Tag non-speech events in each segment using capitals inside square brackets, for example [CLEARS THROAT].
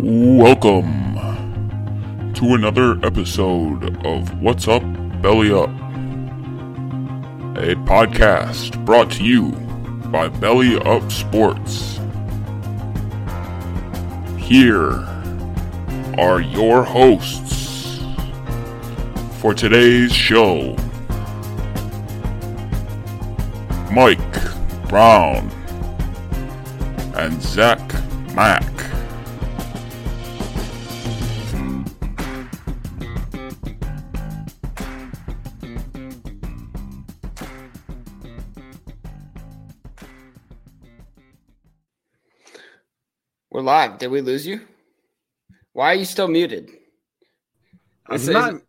Welcome to another episode of What's Up, Belly Up, a podcast brought to you by Belly Up Sports. Here are your hosts for today's show Mike Brown and Zach Mack. We're live. Did we lose you? Why are you still muted? I'm This not.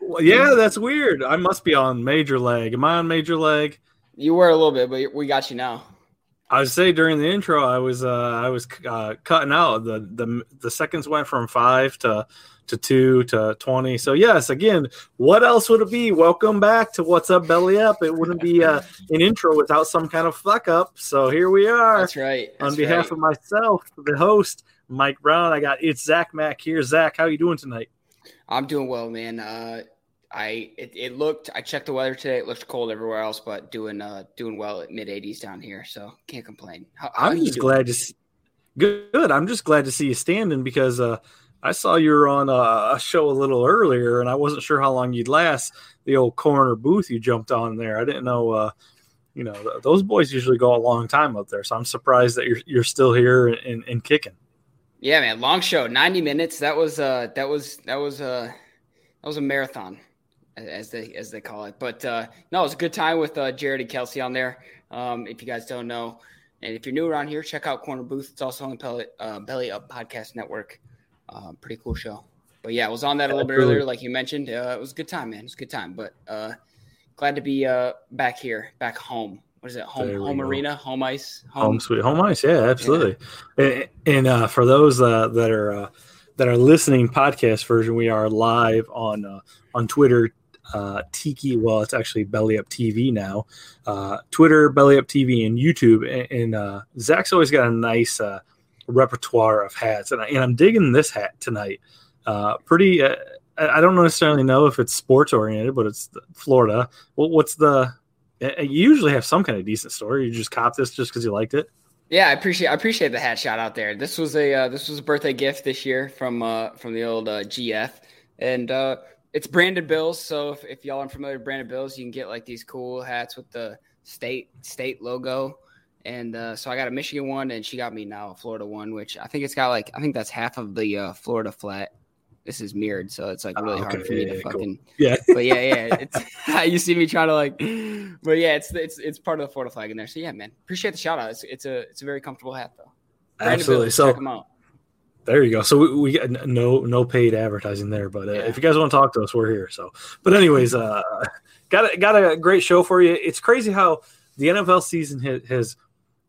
Well, yeah, that's weird. I must be on major leg. Am I on major leg? you were a little bit, but we got you now. I would say during the intro, I was uh, I was uh, cutting out the the the seconds went from five to to two to twenty. So yes, again, what else would it be? Welcome back to What's Up Belly Up. It wouldn't be uh, an intro without some kind of fuck up. So here we are. That's right. on behalf right. of myself, the host Mike Brown. I got it's Zach Mack here. Zach, how you doing tonight? I'm doing well, man. Uh, I it, it looked. I checked the weather today. It looked cold everywhere else, but doing uh doing well at mid 80s down here, so can't complain. How, how I'm just glad to see. Good. I'm just glad to see you standing because uh, I saw you were on a, a show a little earlier, and I wasn't sure how long you'd last. The old corner booth you jumped on there. I didn't know. Uh, you know, those boys usually go a long time up there, so I'm surprised that you're you're still here and, and kicking. Yeah, man. Long show, 90 minutes. That was uh that was that was uh that was a marathon, as they as they call it. But uh no, it was a good time with uh, Jared and Kelsey on there. Um, if you guys don't know, and if you're new around here, check out Corner Booth. It's also on the Belly, uh, Belly Up Podcast Network. Uh, pretty cool show. But yeah, I was on that a little bit earlier, like you mentioned. Uh, it was a good time, man. It was a good time. But uh, glad to be uh back here, back home. What is it? Home There home arena, home ice, Home sweet home ice, yeah, absolutely. And, and uh, for those uh, that are uh, that are listening, podcast version, we are live on uh, on Twitter, uh, Tiki. Well, it's actually Belly Up TV now. Uh, Twitter, Belly Up TV, and YouTube. And, and uh, Zach's always got a nice uh, repertoire of hats, and, I, and I'm digging this hat tonight. Uh, pretty. Uh, I I don't necessarily know if it's sports oriented, but it's Florida. Well, what's the? Uh, You usually have some kind of decent story. You just cop this just because you liked it. Yeah, I appreciate I appreciate the hat shot out there. This was a uh, this was a birthday gift this year from uh, from the old uh, GF, and uh, it's branded bills. So if, if y'all aren't familiar with branded bills, you can get like these cool hats with the state state logo. And uh, so I got a Michigan one, and she got me now a Florida one, which I think it's got like I think that's half of the uh, Florida flat. This is mirrored, so it's like really Oh, hard okay. for me Yeah, to yeah, cool. fucking [LAUGHS] Yeah. but yeah, yeah, it's [LAUGHS] you see me trying to like, but yeah, it's it's it's part of the Florida flag in there. So yeah, man, appreciate the shout out. It's it's a it's a very comfortable hat though. Absolutely. So check 'em out. There you go. So we, we got no no paid advertising there, but uh, yeah. if you guys want to talk to us, we're here. So, but anyways, uh, got a, got a great show for you. It's crazy how the NFL season has, has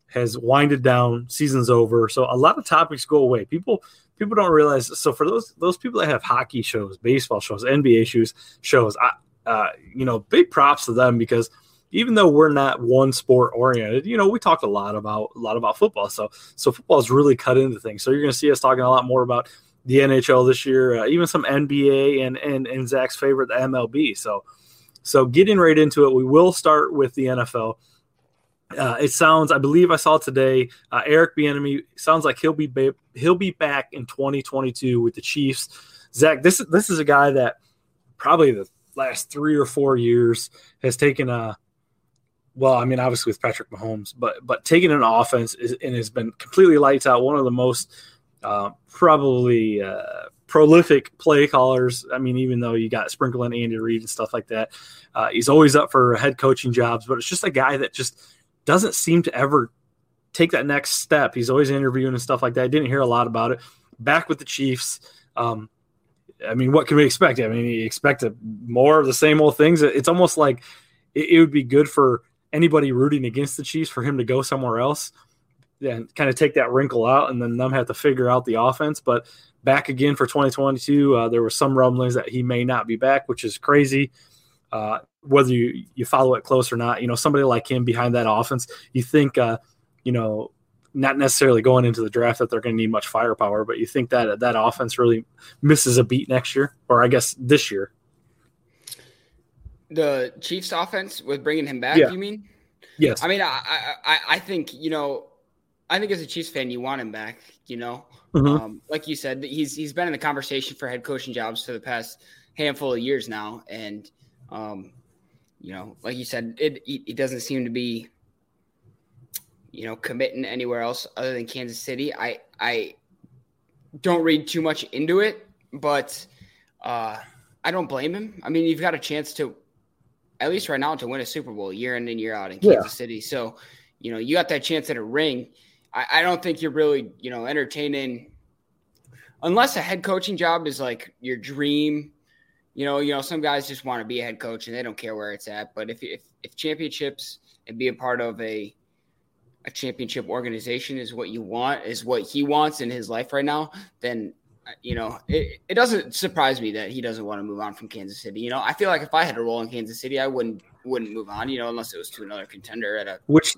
has winded down. Season's over, so a lot of topics go away. People people don't realize. So for those those people that have hockey shows, baseball shows, NBA shows, shows, I, uh, you know, big props to them because even though we're not one sport oriented, you know, we talk a lot about a lot about football. So so football is really cut into things. So you're going to see us talking a lot more about the NHL this year, uh, even some NBA and and and Zach's favorite, the MLB. So so getting right into it, we will start with the NFL. Uh, it sounds, I believe I saw today, uh, Eric Bieniemy sounds like he'll be ba- he'll be back in 2022 with the Chiefs. Zach, this this is a guy that probably the last three or four years has taken a well, I mean, obviously with Patrick Mahomes, but but taking an offense is, and has been completely lights out. One of the most uh, probably uh, prolific play callers. I mean, even though you got sprinkling Andy Reid and stuff like that, uh, he's always up for head coaching jobs. But it's just a guy that just doesn't seem to ever take that next step. He's always interviewing and stuff like that. I didn't hear a lot about it. Back with the Chiefs. Um, I mean, what can we expect? I mean, you expect more of the same old things. It's almost like it, it would be good for anybody rooting against the Chiefs for him to go somewhere else and kind of take that wrinkle out and then them have to figure out the offense. But back again for 2022, uh, there were some rumblings that he may not be back, which is crazy. Uh, whether you, you follow it close or not, you know, somebody like him behind that offense, you think, uh, you know, not necessarily going into the draft that they're going to need much firepower, but you think that that offense really misses a beat next year, or I guess this year. The Chiefs' offense with bringing him back, yeah. you mean? Yes. I mean, I, I, I think you know, I think as a Chiefs fan, you want him back. You know, mm-hmm. um, like you said, he's he's been in the conversation for head coaching jobs for the past handful of years now, and um, you know, like you said, it it doesn't seem to be, you know, committing anywhere else other than Kansas City. I I don't read too much into it, but uh, I don't blame him. I mean, you've got a chance to at least right now to win a Super Bowl year in and year out in Kansas yeah. City. So, you know, you got that chance at a ring. I, I don't think you're really, you know, entertaining unless a head coaching job is like your dream. You know, you know, some guys just want to be a head coach and they don't care where it's at. But if if, if championships and be a part of a a championship organization is what you want, is what he wants in his life right now, then uh, you know, it, it doesn't surprise me that he doesn't want to move on from Kansas City. You know, I feel like if I had a role in Kansas City, I wouldn't wouldn't move on. You know, unless it was to another contender at a which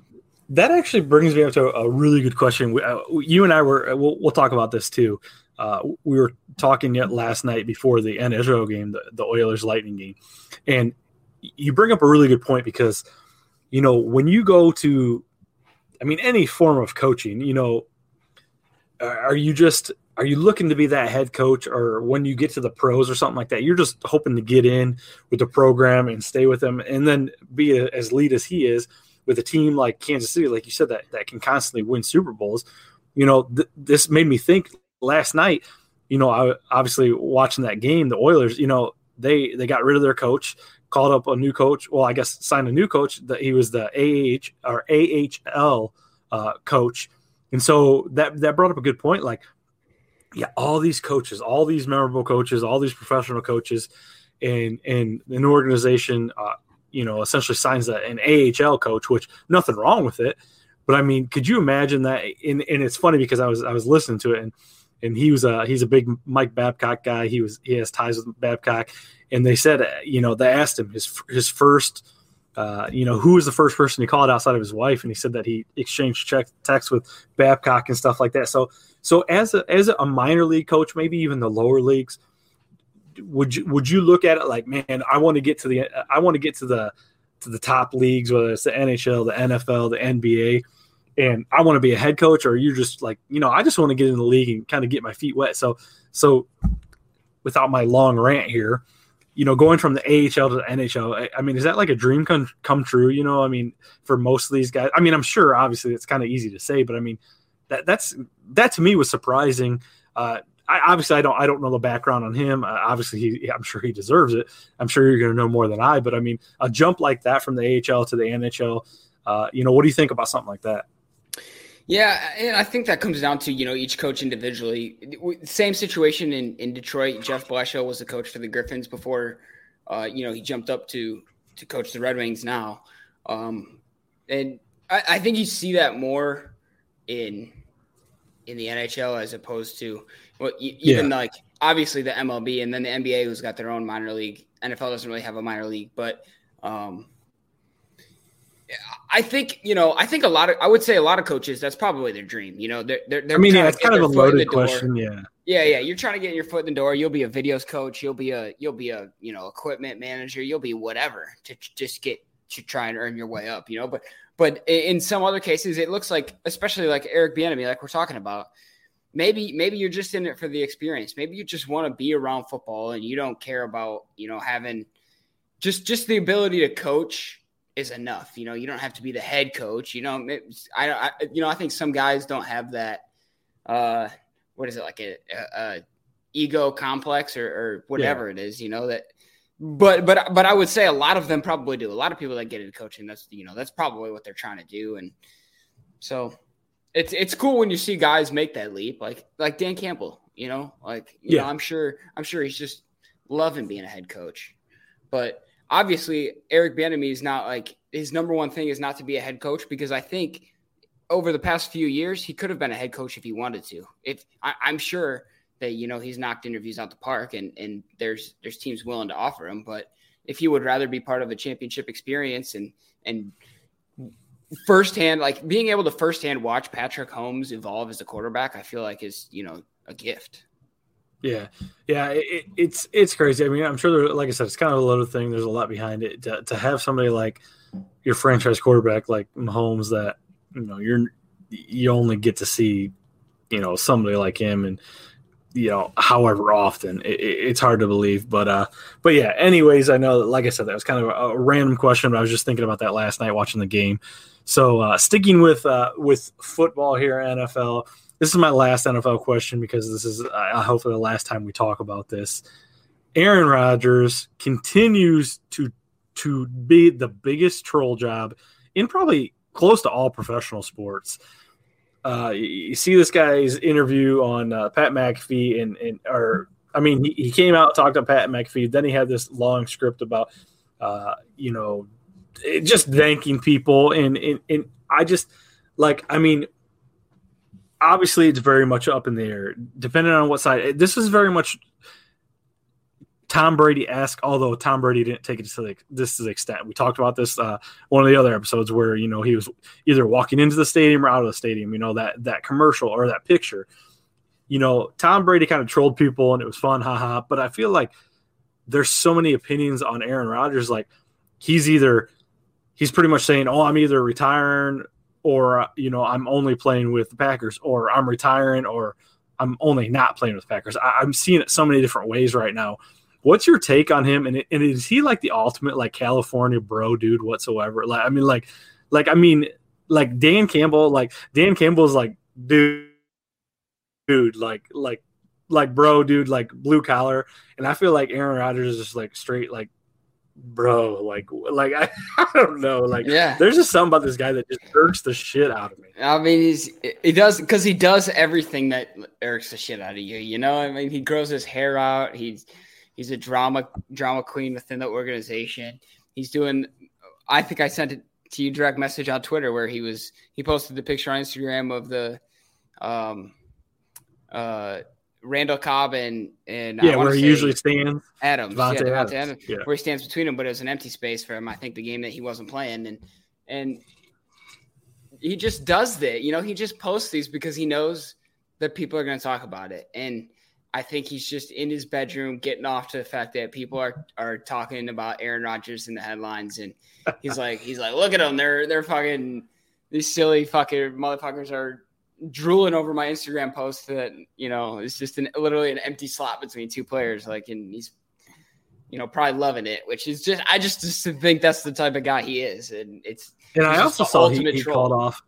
that actually brings me up to a really good question. Uh, you and I were we'll, we'll, talk about this too. Uh, we were talking yet last night before the NHL game, the, the Oilers Lightning game, and you bring up a really good point because you know when you go to, I mean, any form of coaching, you know, are you just are you looking to be that head coach or when you get to the pros or something like that you're just hoping to get in with the program and stay with them and then be a, as lead as he is with a team like kansas city like you said that that can constantly win super bowls you know th- this made me think last night you know i obviously watching that game the oilers you know they they got rid of their coach called up a new coach well i guess signed a new coach that he was the ah or ahl uh, coach. And so that that brought up a good point like yeah, all these coaches, all these memorable coaches, all these professional coaches, and and an organization, uh, you know, essentially signs that an AHL coach, which nothing wrong with it, but I mean, could you imagine that? And, and it's funny because I was I was listening to it, and and he was a he's a big Mike Babcock guy. He was he has ties with Babcock, and they said, you know, they asked him his his first. Uh, you know, who was the first person he called outside of his wife? And he said that he exchanged check, texts with Babcock and stuff like that. So, so as a as a minor league coach, maybe even the lower leagues, would you would you look at it like, man, I want to get to the I want to get to the to the top leagues, whether it's the NHL, the NFL, the NBA, and I want to be a head coach, or you're just like, you know, I just want to get in the league and kind of get my feet wet. So, so without my long rant here, you know, going from the AHL to the NHL, I, I mean, is that like a dream come come true? You know, I mean, for most of these guys, I mean, I'm sure obviously it's kind of easy to say, but I mean, that that's that to me was surprising. Uh, I, obviously, I don't I don't know the background on him. Uh, obviously, he, I'm sure he deserves it. I'm sure you're going to know more than I. But I mean, a jump like that from the AHL to the NHL, uh, you know, what do you think about something like that? Yeah, and I think that comes down to you know each coach individually. Same situation in in Detroit. Jeff Blashill was the coach for the Griffins before, uh, you know, he jumped up to to coach the Red Wings now, um, and I, I think you see that more in in the NHL as opposed to well, even yeah. like obviously the MLB and then the NBA who's got their own minor league. NFL doesn't really have a minor league, but um, I think you know. I think a lot of. I would say a lot of coaches. That's probably their dream. You know, they're they're. they're I mean, yeah, it's kind of a loaded question. Yeah. Yeah, yeah. You're trying to get your foot in the door. You'll be a videos coach. You'll be a. You'll be a. You know, equipment manager. You'll be whatever to just get to try and earn your way up. You know, but but in some other cases, it looks like, especially like Eric Bieniemy, like we're talking about. Maybe maybe you're just in it for the experience. Maybe you just want to be around football and you don't care about you know having just just the ability to coach is enough. You know, you don't have to be the head coach. You know, I, I you know, I think some guys don't have that. Uh, what is it like a, a, a ego complex or, or whatever yeah. it is? You know that. But but but I would say a lot of them probably do. A lot of people that get into coaching, that's you know that's probably what they're trying to do. And so it's it's cool when you see guys make that leap, like like Dan Campbell. You know, like you yeah. know, I'm sure I'm sure he's just loving being a head coach. But obviously Eric Bieniemy is not like his number one thing is not to be a head coach because I think over the past few years he could have been a head coach if he wanted to. If I, am sure that you know he's knocked interviews out the park and and there's there's teams willing to offer him, but if he would rather be part of a championship experience and and firsthand like being able to firsthand watch Patrick Mahomes evolve as a quarterback, I feel like is you know a gift. Yeah, yeah, it, it's it's crazy. I mean, I'm sure, there, like I said, it's kind of a loaded thing. There's a lot behind it. To, to have somebody like your franchise quarterback, like Mahomes, that you know you're you only get to see, you know, somebody like him, and you know, however often, it, it's hard to believe. But uh, but yeah. Anyways, I know, like I said, that was kind of a, a random question, but I was just thinking about that last night watching the game. So uh, sticking with uh, with football here, NFL this is my last NFL question because this is uh, hopefully the last time we talk about this. Aaron Rodgers continues to to be the biggest troll job in probably close to all professional sports. Uh, you see this guy's interview on uh, Pat McAfee, and, and or I mean, he, he came out talked to Pat McAfee. Then he had this long script about, uh, you know, just thanking people, and, and and I just like, I mean, obviously it's very much up in the air, depending on what side. This is very much Tom Brady esque, although Tom Brady didn't take it to the, this to the extent. We talked about this uh, one of the other episodes where you know he was either walking into the stadium or out of the stadium. You know that that commercial or that picture. You know, Tom Brady kind of trolled people and it was fun, haha. But I feel like there's so many opinions on Aaron Rodgers. Like he's either he's pretty much saying, "Oh, I'm either retiring or you know I'm only playing with the Packers, or I'm retiring, or I'm only not playing with Packers. I, am seeing it so many different ways right now. What's your take on him? And, and is he like the ultimate like California bro dude whatsoever? Like I mean, like, like I mean, like Dan Campbell, like Dan Campbell's like dude, dude, like like like bro, dude, like blue collar. And I feel like Aaron Rodgers is just like straight like bro, like, like I, [LAUGHS] I don't know, like, yeah, there's just something about this guy that just irks the shit out of me. I mean, he's he does because he does everything that irks the shit out of you. You know, I mean, he grows his hair out. He's he's a drama drama queen within the organization. He's doing. I think I sent it to you direct message on Twitter where he was he posted the picture on Instagram of the um uh Randall Cobb and and yeah, where he usually stands. Adams, Davante yeah, Adams, Adams yeah. where he stands between them, but it was an empty space for him. I think the game that he wasn't playing, and and he just does that. You know, he just posts these because he knows that people are going to talk about it, and I think he's just in his bedroom getting off to the fact that people are are talking about Aaron Rodgers in the headlines, and he's like he's like, look at them, they're they're fucking these silly fucking motherfuckers are drooling over my Instagram post that you know it's just an, literally an empty slot between two players. Like, and he's you know probably loving it, which is just I just just think that's the type of guy he is, and it's and I also saw he, he called off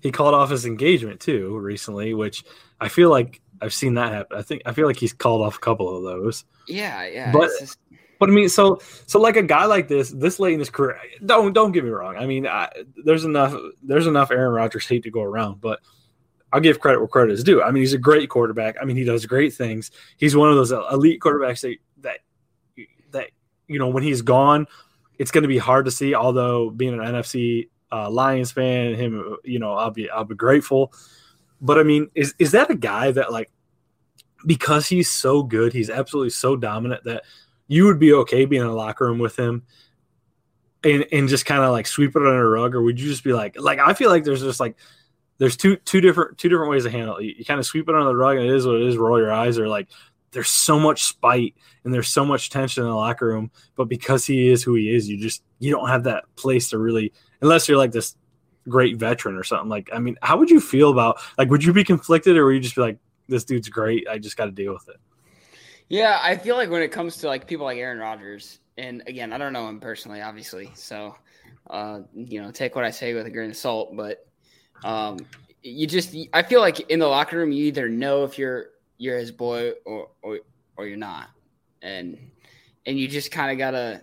he called off his engagement too recently, which I feel like I've seen that happen. I think I feel like he's called off a couple of those. Yeah, yeah, but. Just, but I mean, so so like a guy like this, this late in his career, don't don't get me wrong. I mean, I, there's enough there's enough Aaron Rodgers hate to go around, but I'll give credit where credit is due. I mean, he's a great quarterback. I mean, he does great things. He's one of those elite quarterbacks that that that you know when he's gone, it's going to be hard to see. Although being an NFC uh, Lions fan, him, you know, I'll be I'll be grateful. But I mean, is is that a guy that like because he's so good, he's absolutely so dominant that you would be okay being in a locker room with him and and just kind of like sweep it under a rug, or would you just be like like I feel like there's just like there's two two different two different ways to handle it. You, you kind of sweep it under the rug and it is what it is, roll your eyes, or like there's so much spite and there's so much tension in the locker room, but because he is who he is, you just you don't have that place to really unless you're like this great veteran or something. Like, I mean, how would you feel about like would you be conflicted or would you just be like, this dude's great, I just gotta deal with it? Yeah, I feel like when it comes to like people like Aaron Rodgers, and again, I don't know him personally, obviously, so uh, you know, take what I say with a grain of salt, but um, you just I feel like in the locker room, you either know if you're you're his boy or or, or you're not, and and you just kind of gotta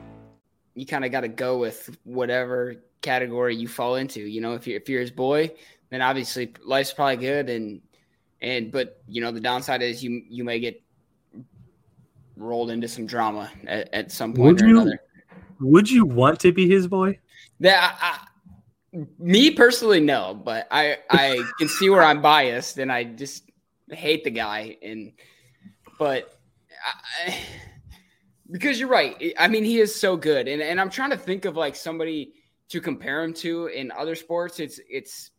you kind of got to go with whatever category you fall into. You know, if you're if you're his boy, then obviously life's probably good, and and but you know the downside is you you may get rolled into some drama at, at some point would or you, another. Would you want to be his boy? That I, I, me personally, no, but I I can see where I'm biased, and I just hate the guy, and but. I, because you're right. I mean, he is so good, and and I'm trying to think of like somebody to compare him to in other sports. It's it's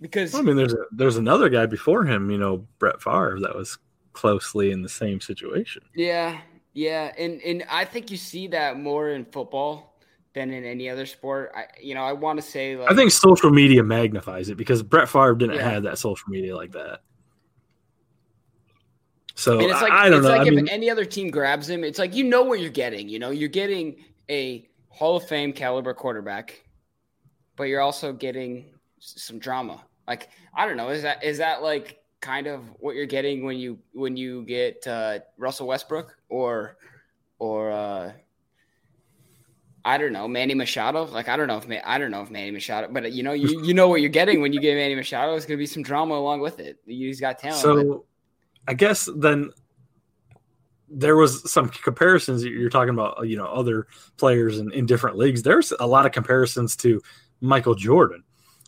because I mean, there's a, there's another guy before him, you know, Brett Favre, that was closely in the same situation. Yeah, yeah, and and I think you see that more in football than in any other sport. I you know I want to say like I think social media magnifies it because Brett Favre didn't yeah. have that social media like that. So and it's like I, I don't it's know. like I if mean, any other team grabs him, it's like you know what you're getting. You know, you're getting a Hall of Fame caliber quarterback, but you're also getting some drama. Like I don't know, is that is that like kind of what you're getting when you when you get uh, Russell Westbrook or or uh, I don't know Manny Machado. Like I don't know if I don't know if Manny Machado, but you know you you know what you're getting when you get Manny Machado. It's going to be some drama along with it. He's got talent. So I guess then there was some comparisons you're talking about, you know, other players in, in different leagues. There's a lot of comparisons to Michael Jordan,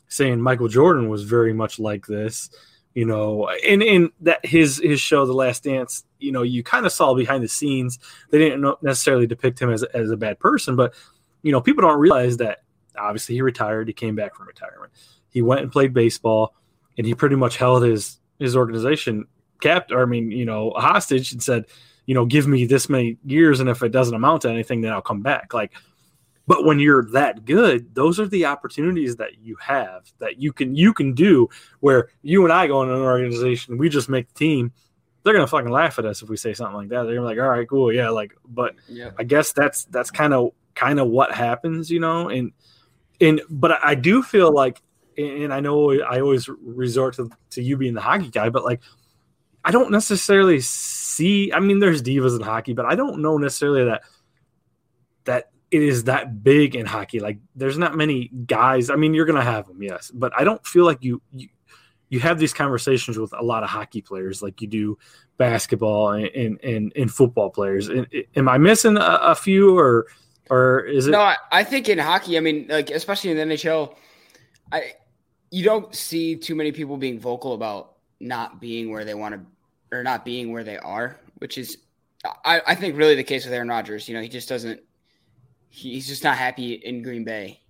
saying Michael Jordan was very much like this, you know, in in that his his show, The Last Dance, you know, you kind of saw behind the scenes. They didn't necessarily depict him as as a bad person, but you know, people don't realize that obviously he retired, he came back from retirement, he went and played baseball, and he pretty much held his his organization kept, or I mean, you know, a hostage and said, you know, give me this many years, and if it doesn't amount to anything, then I'll come back. Like, but when you're that good, those are the opportunities that you have that you can you can do. Where you and I go in an organization, we just make the team. They're gonna fucking laugh at us if we say something like that. They're gonna be like, all right, cool, yeah, like. But yeah. I guess that's that's kind of kind of what happens, you know. And and but I do feel like, and I know I always resort to to you being the hockey guy, but like I don't necessarily see. I mean, there's divas in hockey, but I don't know necessarily that that it is that big in hockey. Like, there's not many guys. I mean, you're gonna have them, yes, but I don't feel like you you, you have these conversations with a lot of hockey players, like you do basketball and and, and, football players. Am I missing a, a few, or or is it? No, I, I think in hockey, I mean, like especially in the NHL, I you don't see too many people being vocal about not being where they want to or not being where they are, which is I, I think really the case with Aaron Rodgers. You know, he just doesn't he's just not happy in Green Bay.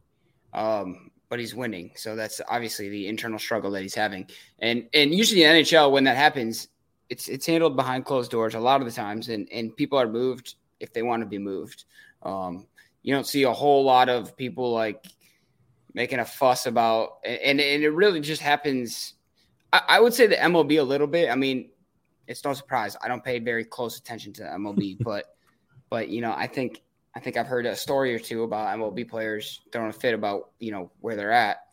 Um, but he's winning. So that's obviously the internal struggle that he's having. And and usually in NHL when that happens, it's it's handled behind closed doors a lot of the times and and people are moved if they want to be moved. Um, you don't see a whole lot of people like making a fuss about and and it really just happens I, I would say the MLB a little bit. I mean, it's no surprise. I don't pay very close attention to MLB, [LAUGHS] but but you know, I think I think I've heard a story or two about MLB players throwing a fit about you know where they're at.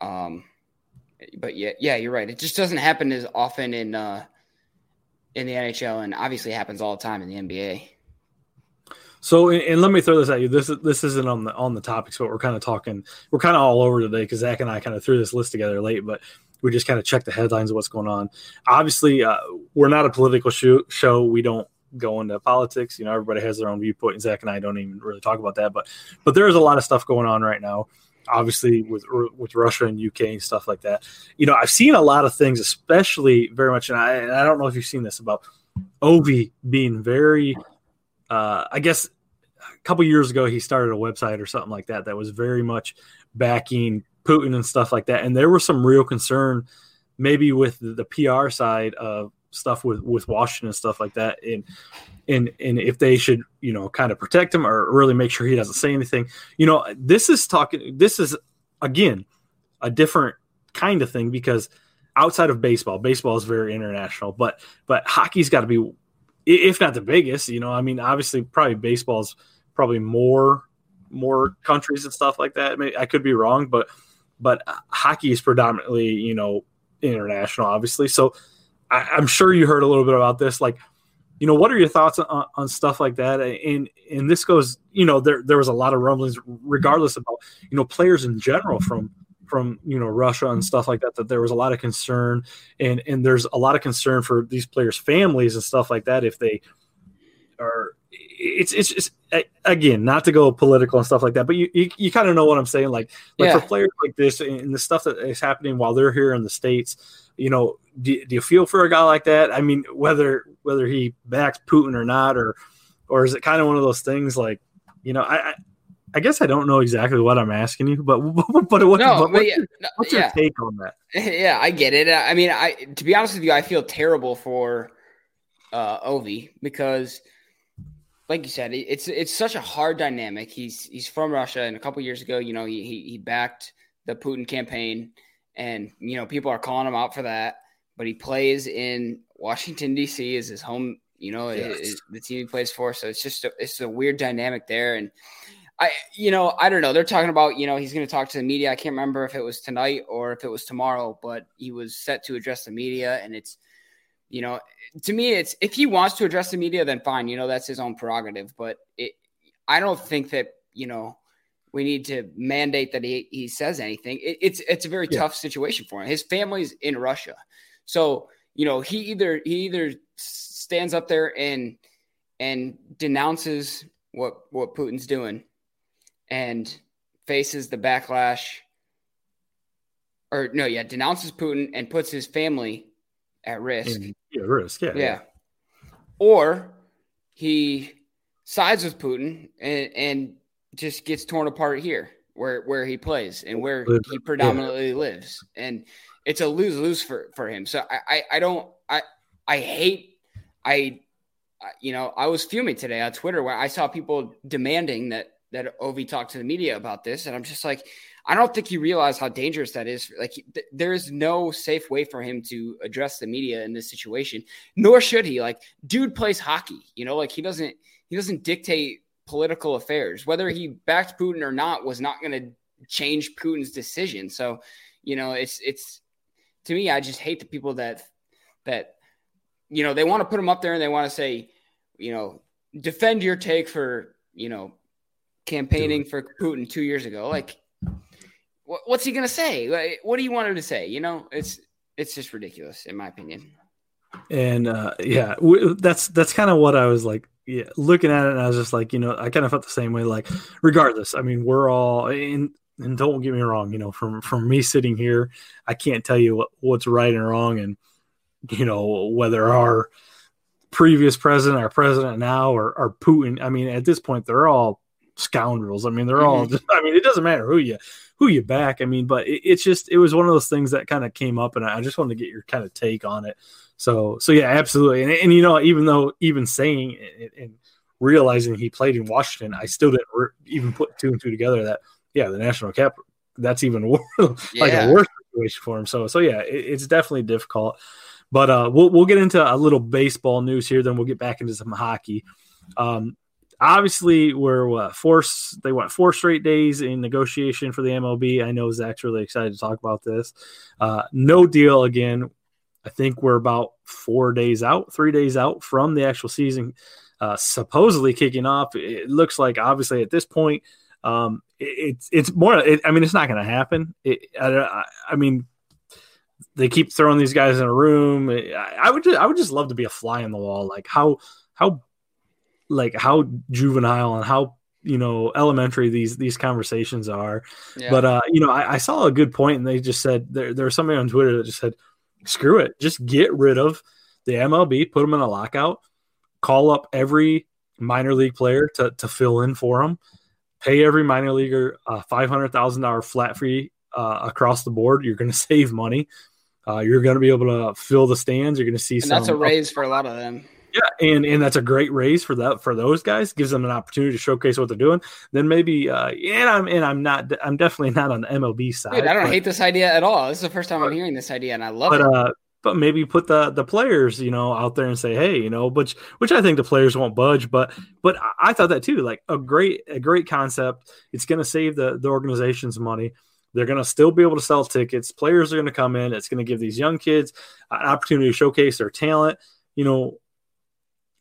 Um, but yeah, yeah, you're right. It just doesn't happen as often in uh, in the NHL, and obviously happens all the time in the NBA. So, and let me throw this at you. This this isn't on the on the topics, but we're kind of talking. We're kind of all over today because Zach and I kind of threw this list together late, but we just kind of check the headlines of what's going on. Obviously, uh, we're not a political show, show. We don't go into politics. You know, everybody has their own viewpoint. And Zach and I don't even really talk about that, but but there is a lot of stuff going on right now. Obviously, with with Russia and Ukraine and stuff like that. You know, I've seen a lot of things, especially very much, and I, and I don't know if you've seen this about Ovi being very. Uh, I guess a couple years ago he started a website or something like that that was very much backing Putin and stuff like that, and there was some real concern, maybe with the, PR side of stuff with with Washington and stuff like that, and and and if they should you know kind of protect him or really make sure he doesn't say anything. You know, this is talking. This is again a different kind of thing because outside of baseball, baseball is very international, but but hockey's got to be, if not the biggest. You know, I mean, obviously, probably baseball's probably more more countries and stuff like that. I could be wrong, but but hockey is predominantly you know international, obviously. So I, am sure you heard a little bit about this. Like, you know, what are your thoughts on, on stuff like that? And and this goes, you know, there there was a lot of rumblings, regardless about you know players in general from from you know Russia and stuff like that. That there was a lot of concern, and and there's a lot of concern for these players' families and stuff like that if they are. It's it's just again not to go political and stuff like that, but you you, you kind of know what I'm saying. Like like yeah. for players like this and the stuff that is happening while they're here in the states you know, do, do you feel for a guy like that? I mean, whether whether he backs Putin or not, or or is it kind of one of those things like, you know, I, I I guess I don't know exactly what I'm asking you, but [LAUGHS] but what, no, what, what's, yeah, what's your take on that? [LAUGHS] Yeah, I get it. I mean, I to be honest with you, I feel terrible for uh, Ovi because, like you said, it's it's such a hard dynamic. He's he's from Russia, and a couple years ago, you know, he he backed the Putin campaign and you know people are calling him out for that. But he plays in Washington D.C. is his home. You know, yes. the team he plays for. So it's just a, it's a weird dynamic there. And I, you know, I don't know. They're talking about you know he's going to talk to the media. I can't remember if it was tonight or if it was tomorrow, but he was set to address the media, and it's you know, to me, it's if he wants to address the media, then fine. You know, that's his own prerogative. But it, I don't think that you know we need to mandate that he, he says anything. It, it's it's a very yeah. tough situation for him. His family's in Russia, so you know he either he either stands up there and and denounces what what Putin's doing, and faces the backlash. Or no, yeah, denounces Putin and puts his family at risk. Mm-hmm. Yeah, risk. Yeah, yeah. Or he sides with Putin and, and just gets torn apart here where where he plays and where he predominantly yeah. lives and it's a lose lose for for him so I, I i don't i i hate i you know i was fuming today on twitter where i saw people demanding that that ovi talk to the media about this and i'm just like i don't think he realize how dangerous that is like th- there is no safe way for him to address the media in this situation nor should he like dude plays hockey you know like he doesn't he doesn't dictate political affairs. Whether he backed Putin or not was not going to change Putin's decision. So, you know, it's it's to me, I just hate the people that that you know they want to put him up there and they want to say, you know, defend your take for you know campaigning for Putin two years ago. Like, what's he going to say? What do you want him to say? You know, it's it's just ridiculous in my opinion. And uh, yeah, w- that's that's kind of what I was like yeah, looking at it, and I was just like, you know, I kind of felt the same way. Like, regardless, I mean, we're all in. and don't get me wrong, you know, from from me sitting here, I can't tell you what, what's right and wrong, and you know whether our previous president, our president now, or, or Putin. I mean, at this point, they're all scoundrels. I mean, they're all. Mhm. Just, I mean, it doesn't matter who you who you back. I mean, but it, it's just it was one of those things that kind of came up, and I just wanted to get your kind of take on it. So so yeah, absolutely. And, and you know, even though even saying it, and realizing he played in Washington, I still didn't re- even put two and two together. That yeah, the national cap. That's even [LAUGHS] worse, like Yeah. a worse situation for him. So so yeah, it, it's definitely difficult. But uh, we'll we'll get into a little baseball news here. Then we'll get back into some hockey. Um, obviously, we're what, four. They went four straight days in negotiation for the MLB. I know Zach's really excited to talk about this. Uh, no deal again. I think we're about four days out, three days out from the actual season uh, supposedly kicking off. It looks like obviously at this point, um, it, it's it's more. It, I mean, it's not going to happen. It, I, I, mean, they keep throwing these guys in a room. I, I would just, I would just love to be a fly on the wall. Like how how like how juvenile and how you know elementary these these conversations are. Yeah. But uh, you know, I, I saw a good point, and they just said there there was somebody on Twitter that just said, "Screw it, just get rid of the MLB, put them in a lockout, call up every minor league player to to fill in for them, pay every minor leaguer a five hundred thousand dollar flat fee uh, across the board. You're going [LAUGHS] to save money. Uh, you're going to be able to fill the stands. You're going to see and some that's a raise for a lot of them. Yeah, and and that's a great raise for that for those guys. Gives them an opportunity to showcase what they're doing. Then maybe, uh, and I'm and I'm not. I'm definitely not on the MLB side. Dude, I don't but, hate this idea at all. This is the first time I'm hearing this idea, and I love but it. uh, but maybe put the the players, you know, out there and say, hey, you know, which which I think the players won't budge. But but I- I thought that too. Like a great a great concept. It's going to save the the organization's money. They're going to still be able to sell tickets. Players are going to come in. It's going to give these young kids an opportunity to showcase their talent. You know,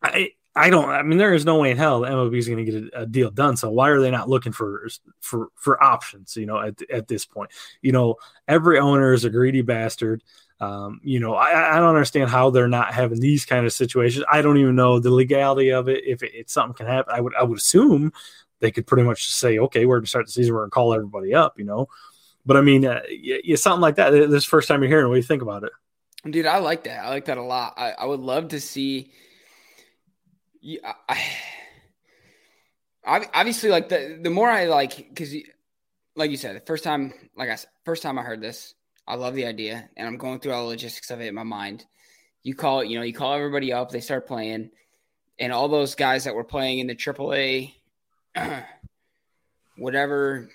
I I don't. I mean, there is no way in hell MLB is going to get a, a deal done. So why are they not looking for for for options? You know, at at this point, you know, every owner is a greedy bastard. Um, you know, I, I don't understand how they're not having these kind of situations. I don't even know the legality of it. If it, it's something can happen, I would I would assume they could pretty much just say, okay, we're going to start the season. We're going to call everybody up. You know, but I mean, uh, yeah, something like that. This first time you're hearing. What do you think about it? Dude, I like that. I like that a lot. I, I would love to see. Yeah, I, I, obviously, like the the more I like, because like you said, the first time, like I said, first time I heard this, I love the idea, and I'm going through all the logistics of it in my mind. You call it, you know, you call everybody up, they start playing, and all those guys that were playing in the AAA, [CLEARS THROAT] whatever,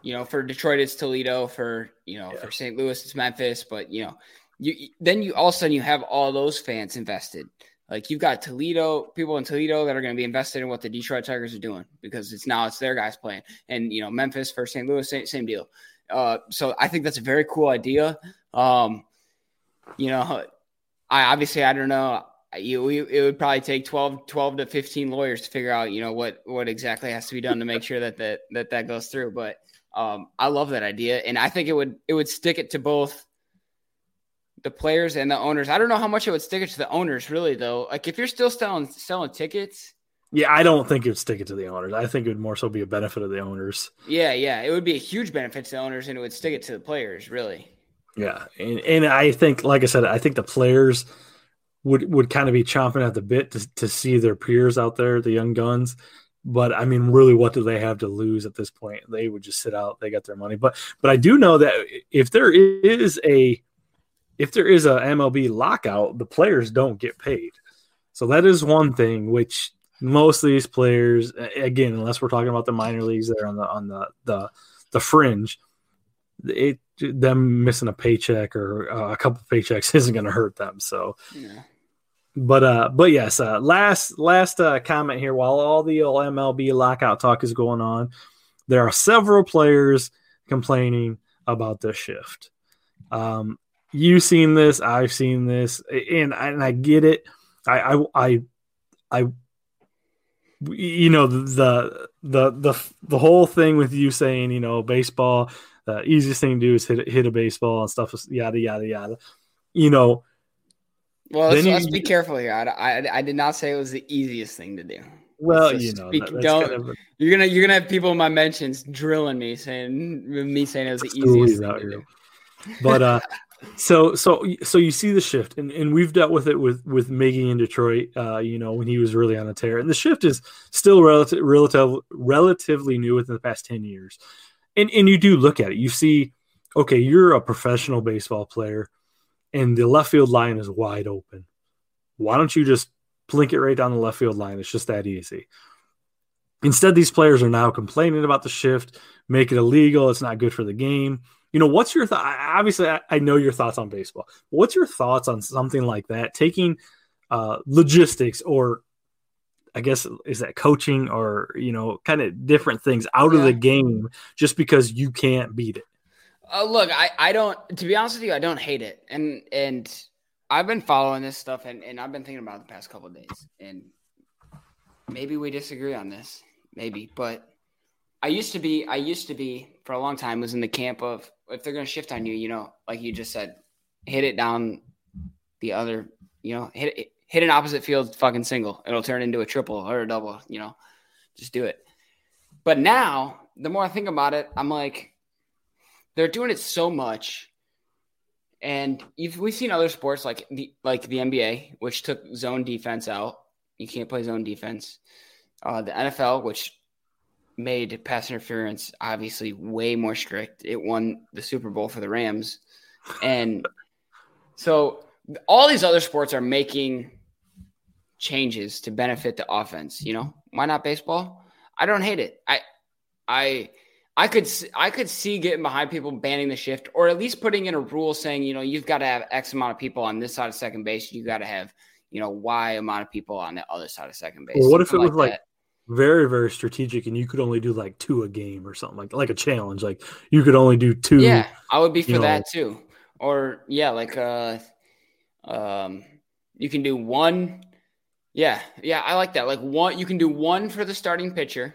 you know, for Detroit it's Toledo, for you know, for St. Louis it's Memphis, but you know, you then you all of a sudden you have all those fans invested. Like you've got Toledo people in Toledo that are going to be invested in what the Detroit Tigers are doing because it's now it's their guys playing, and you know Memphis for St. Louis same, same deal. Uh, so I think that's a very cool idea. Um, you know, I obviously I don't know. You, it would probably take 12, 12 to 15 lawyers to figure out, you know, what, what exactly has to be done to make sure that that, that, that goes through. But um, I love that idea. And I think it would, it would stick it to both the players and the owners. I don't know how much it would stick it to the owners really though. Like if you're still selling, selling tickets, Yeah, I don't think it would stick it to the owners. I think it would more so be a benefit of the owners. yeah, yeah, it would be a huge benefit to the owners and it would stick it to the players really. Yeah, and, and I think, like I said, I think the players would would kind of be chomping at the bit to, to see their peers out there, the young guns. But I mean, really, what do they have to lose at this point? They would just sit out. They got their money. But but I do know that if there is a if there is a MLB lockout, the players don't get paid. So that is one thing which most of these players, again, unless we're talking about the minor leagues that are on the on the the, the fringe, it them missing a paycheck or uh, a couple paychecks [LAUGHS] isn't going to hurt them. So, Yeah. but uh, but yes, uh, last last uh, comment here. While all the old MLB lockout talk is going on, there are several players complaining about this shift. Um, you've seen this, I've seen this, and and I get it. I I I, I you know the the the the whole thing with you saying you know baseball the easiest thing to do is hit hit a baseball and stuff yada yada yada you know Well, let's, you- let's be careful here. I, I, I did not say it was the easiest thing to do. Well, you know, that, don't kind of you're gonna you're gonna have people in my mentions drilling me saying me saying it was the easiest thing to do. But uh, [LAUGHS] so so so you see the shift, and, and we've dealt with it with with Miggy in Detroit. Uh, you know, when he was really on a tear, and the shift is still relative, relative relatively new within the past ten years. And and you do look at it, you see, okay, you're a professional baseball player, and the left field line is wide open. Why don't you just plink it right down the left field line? It's just that easy. Instead, these players are now complaining about the shift, make it illegal. It's not good for the game you know, what's your thought? Obviously, I, I, know your thoughts on baseball. What's your thoughts on something like that? Taking uh, logistics, or I guess is that coaching, or you know, kind of different things out yeah. of the game just because you can't beat it. Uh, look, I, I don't. To be honest with you, I don't hate it, and and I've been following this stuff, and and I've been thinking about it the past couple days, and maybe we disagree on this, maybe, but I used to be, I used to be for a long time was in the camp of if they're going to shift on you, you know, like you just said, hit it down the other, you know, hit hit an opposite field fucking single. It'll turn into a triple or a double, you know, just do it. But now, the more I think about it, I'm like, they're doing it so much. And we've seen other sports like the like the NBA, which took zone defense out. You can't play zone defense. Uh, the NFL, which made pass interference obviously way more strict. It won the Super Bowl for the Rams. And so all these other sports are making changes to benefit the offense, you know? Why not baseball? I don't hate it. I I I could I could see getting behind people banning the shift or at least putting in a rule saying, you know, you've got to have X amount of people on this side of second base, you got to have, you know, Y amount of people on the other side of second base. Well, what if it was like, like very very strategic and you could only do like two a game or something like like a challenge like you could only do two yeah i would be for that know. too or yeah like uh um you can do one yeah yeah i like that like one you can do one for the starting pitcher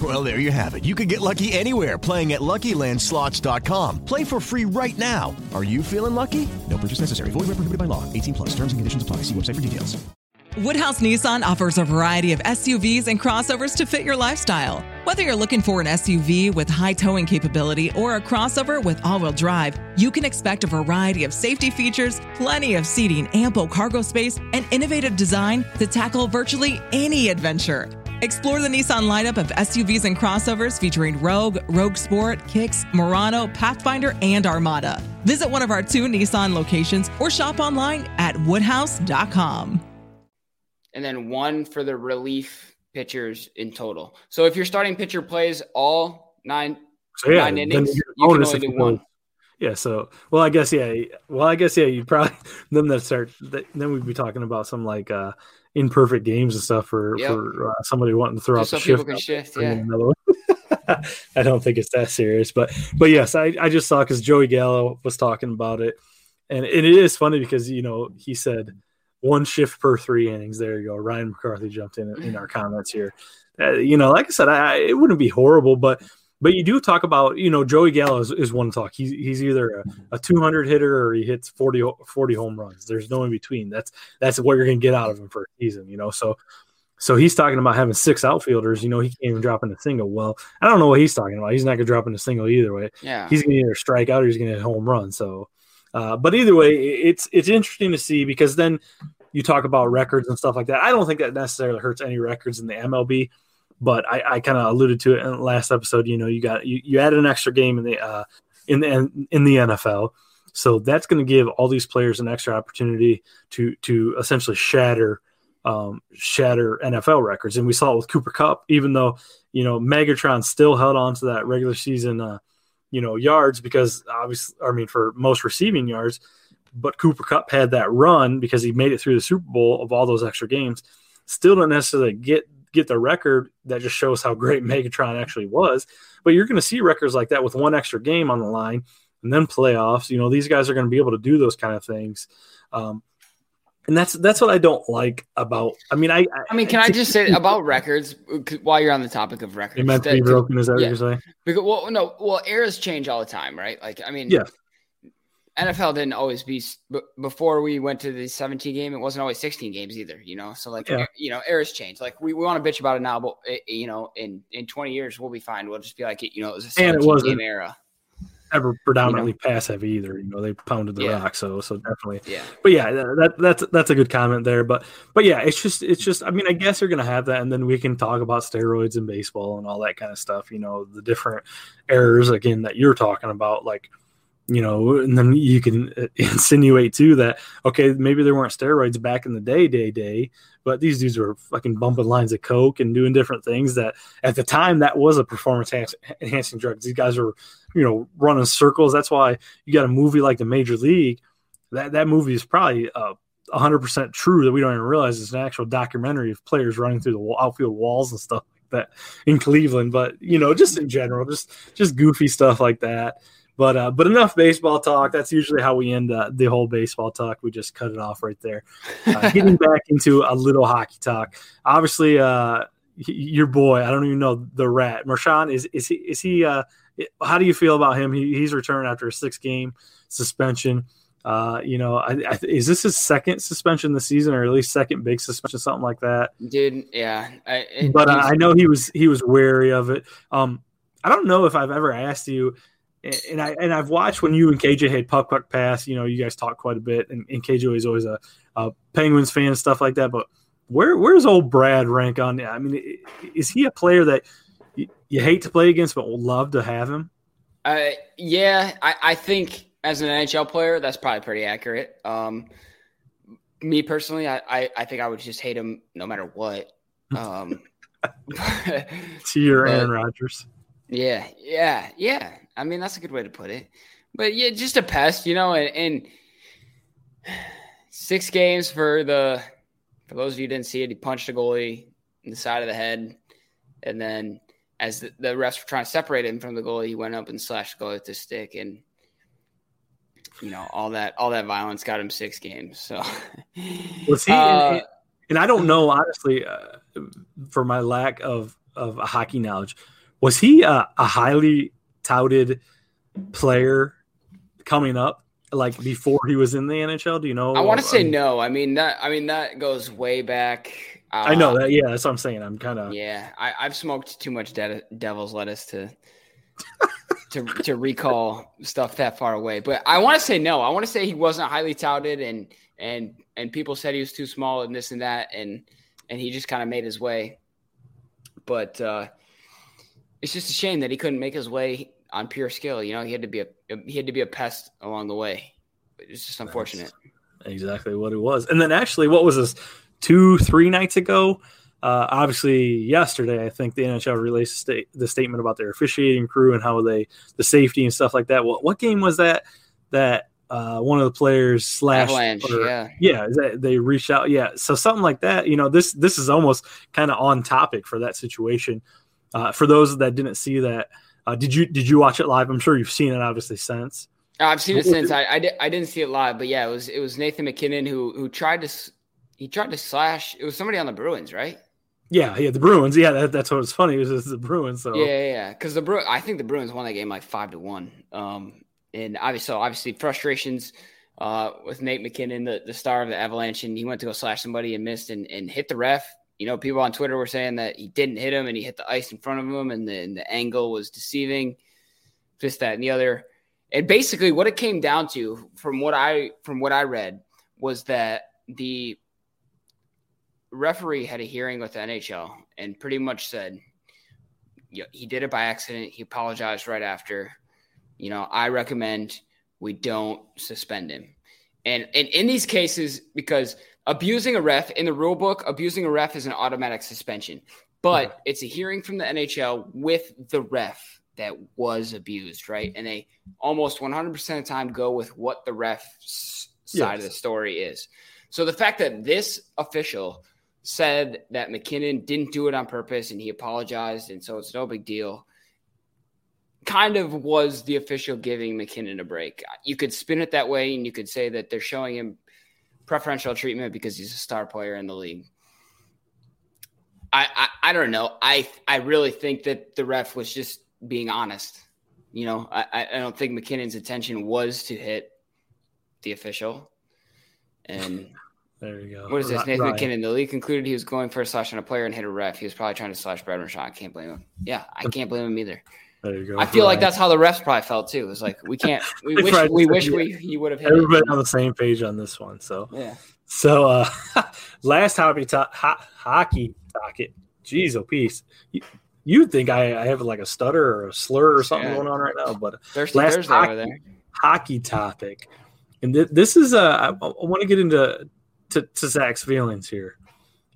Well, there you have it. You can get lucky anywhere playing at LuckyLandSlots.com. Play for free right now. Are you feeling lucky? No purchase necessary. Void where prohibited by law. 18 plus. Terms and conditions apply. See website for details. Woodhouse Nissan offers a variety of SUVs and crossovers to fit your lifestyle. Whether you're looking for an SUV with high towing capability or a crossover with all wheel drive, you can expect a variety of safety features, plenty of seating, ample cargo space, and innovative design to tackle virtually any adventure. Explore the Nissan lineup of SUVs and crossovers featuring Rogue, Rogue Sport, Kicks, Murano, Pathfinder, and Armada. Visit one of our two Nissan locations or shop online at woodhouse.com. And then one for the relief pitchers in total. So if your starting pitcher plays all nine, so yeah, nine innings, you can only do one. Yeah. So, well, I guess yeah. Well, I guess yeah. You'd probably [LAUGHS] then that start. Then we'd be talking about some like uh imperfect games and stuff for yep. for uh, somebody wanting to throw Just out so the shift. Shift. Yeah. Another one. [LAUGHS] I don't think it's that serious, but but yes, I I just saw because Joey Gallo was talking about it, and, and it is funny because you know he said one shift per three innings. There you go. Ryan McCarthy jumped in in our comments here. Uh, you know, like I said, I, it wouldn't be horrible, but but you do talk about you know Joey Gallo is, is one talk. He's he's either a, a 200 hitter or he hits 40, 40 home runs. There's no in between. That's that's what you're gonna get out of him for a season. You know, so so he's talking about having six outfielders. You know, he can't even drop in a single. Well, I don't know what he's talking about. He's not gonna drop in a single either way. Yeah, he's gonna either strike out or he's gonna hit home run. So. Uh, but either way, it's it's interesting to see because then you talk about records and stuff like that. I don't think that necessarily hurts any records in the MLB, but I, I kind of alluded to it in the last episode. You know, you got you, you added an extra game in the uh, in the in the NFL, so that's going to give all these players an extra opportunity to to essentially shatter um, shatter NFL records. And we saw it with Cooper Kupp, even though you know Megatron still held on to that regular season uh, you know yards because obviously, I mean for most receiving yards but Cooper Kupp had that run because he made it through the Super Bowl of all those extra games. Still don't necessarily get get the record that just shows how great [LAUGHS] Megatron actually was. But you're going to see records like that with one extra game on the line. and then playoffs. You know, these guys are going to be able to do those kind of things. Um, and that's that's what I don't like about. I mean, I I mean, can I, just [LAUGHS] say about records while you're on the topic of records? It meant to be broken. Is that yeah. what you're saying? Because well, no, well, eras change all the time, right? Like, I mean, yeah. NFL didn't always be before we went to the 17 game. It wasn't always 16 games either, you know. So like, yeah. you know, eras change. Like we, we want to bitch about it now, but it, you know, in in 20 years we'll be fine. We'll just be like, you know, it was a 17 game era ever predominantly you know? pass heavy either. You know, they pounded the yeah. rock, so so definitely. Yeah. But yeah, that that's that's a good comment there. But but yeah, it's just it's just I mean, I guess you're gonna have that, and then we can talk about steroids in baseball and all that kind of stuff. You know, the different errors again that you're talking about, like you know, and then you can uh, [LAUGHS] insinuate too that okay, maybe there weren't steroids back in the day, day, day, but these dudes were fucking bumping lines of coke and doing different things that at the time that was a performance enhancing drug. These guys were, you know, running circles. That's why you got a movie like the Major League. That that movie is probably uh, 100% true that we don't even realize it's an actual documentary of players running through the outfield walls and stuff like that in Cleveland. But you know, just in general, just just goofy stuff like that. But uh, but enough baseball talk. That's usually how we end uh, the whole baseball talk. We just cut it off right there. Uh, [LAUGHS] getting back into a little hockey talk. Obviously, uh, your boy. I don't even know the rat. Marchand is is he is he? Uh, how do you feel about him? He, he's returned after a six game suspension. Uh, you know, I, I, is this his second suspension this season, or at least second big suspension, something like that? Dude, yeah. I, but I know he was he was wary of it. Um, I don't know if I've ever asked you and I and I've watched when you and KJ had puck puck pass. You know, you guys talk quite a bit, and, and KJ is always a, a, Penguins fan and stuff like that. But where where's old Brad rank on? I mean, is he a player that you, you hate to play against, but would love to have him? Uh, yeah, I, I think as an NHL player, that's probably pretty accurate. Um, me personally, I, I, I think I would just hate him no matter what. Um, [LAUGHS] to your [LAUGHS] Aaron Rodgers. Yeah, yeah, yeah. I mean, that's a good way to put it. But yeah, just a pest, you know, and, and six games for the for those of you who didn't see it, he punched a goalie in the side of the head, and then as the, the refs were trying to separate him from the goalie, he went up and slashed the goalie with his stick, and you know all that all that violence got him six games. So [LAUGHS] was he? Uh, and, and, I don't know honestly, uh, for my lack of of hockey knowledge, was he a highly touted player coming up like before he was in the NHL? Do you know? I want to say no. I mean that. I mean that goes way back. Uh, I know that. Yeah, that's what I'm saying. I'm kind of. Yeah, I, have smoked too much de- devil's lettuce to to to recall stuff that far away. But I want to say no. I want to say he wasn't highly touted, and and and people said he was too small and this and that, and and he just kind of made his way. But uh, it's just a shame that he couldn't make his way on pure skill. You know, he had to be a he had to be a pest along the way. It's just unfortunate. That's exactly what it was. And then actually, what was this? Two, three nights ago. Uh, obviously, yesterday, I think the NHL released the statement about their officiating crew and how they the safety and stuff like that. What what game was that? That uh, one of the players slash yeah, yeah, they reached out, yeah. So something like that. You know, this this is almost kind of on topic for that situation. Uh, for those that didn't see that, uh, did you did you watch it live? I'm sure you've seen it obviously since. Uh, I've seen it since. I I, did, I didn't see it live, but yeah, it was it was Nathan MacKinnon who who tried to he tried to slash. It was somebody on the Bruins, right? Yeah, yeah, the Bruins. Yeah, that, that's what was funny. It was, it was the Bruins. So yeah, yeah, because the Bru- I think the Bruins won that game like five to one. Um, and obviously, so obviously frustrations uh, with Nate MacKinnon, the, the star of the Avalanche, and he went to go slash somebody and missed and, and hit the ref you know, people on Twitter were saying that he didn't hit him and he hit the ice in front of him and the, and the angle was deceiving, just that and the other. And basically, what it came down to, from what I from what I read, was that the referee had a hearing with the NHL and pretty much said, he did it by accident. He apologized right after. You know, I recommend we don't suspend him. And and in these cases, because abusing a ref in the rule book, abusing a ref is an automatic suspension. But yeah. it's a hearing from the NHL with the ref that was abused, right? And they almost 100% of the time go with what the ref's side yes. of the story is. So the fact that this official said that MacKinnon didn't do it on purpose and he apologized, and so it's no big deal. kind of was the official giving MacKinnon a break. You could spin it that way, and you could say that they're showing him preferential treatment because he's a star player in the league. I, I, I don't know. I I really think that the ref was just being honest. You know, I, I don't think MacKinnon's intention was to hit the official. And [LAUGHS] there you go. What is this? Nathan right. MacKinnon. The league concluded he was going for a slash on a player and hit a ref. He was probably trying to slash Brad Shaw. I can't blame him. Yeah, I can't blame him either. There you go. I feel like that's how the refs probably felt too. It was like we can't. [LAUGHS] We wish. We wish yeah. we he would have. Everybody it. on the same page on this one. So Yeah. So uh [LAUGHS] last hobby to- ho- hockey docket. Jeez, oh piece. You, you'd think I, I have like a stutter or a slur or something Yeah. going on right now, but Thursday, last Thursday hockey, over there. hockey topic, and th- this is uh, I, I want to get into to, to Zach's feelings here.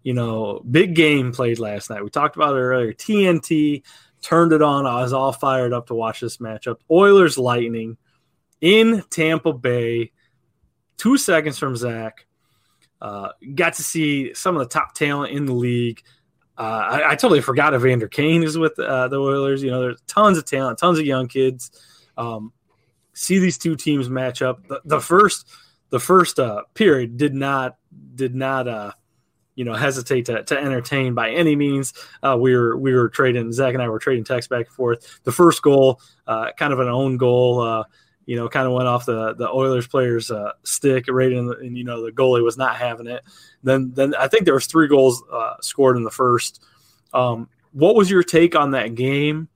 You know, big game played last night. We talked about it earlier. TNT turned it on. I was all fired up to watch this matchup. Oilers Lightning in Tampa Bay. Two seconds from Zach. Uh, got to see some of the top talent in the league. Uh, I, I totally forgot Evander Kane is with uh, the Oilers. You know, there's tons of talent, tons of young kids. Um, see these two teams match up. The, the first, the first uh, period did not did not uh, you know hesitate to, to entertain by any means. Uh, we were we were trading Zach and I were trading texts back and forth. The first goal, uh, kind of an own goal. Uh, you know, kind of went off the the Oilers player's uh, stick right in, the, and you know the goalie was not having it. Then then I think there was three goals uh, scored in the first. Um, what was your take on that game?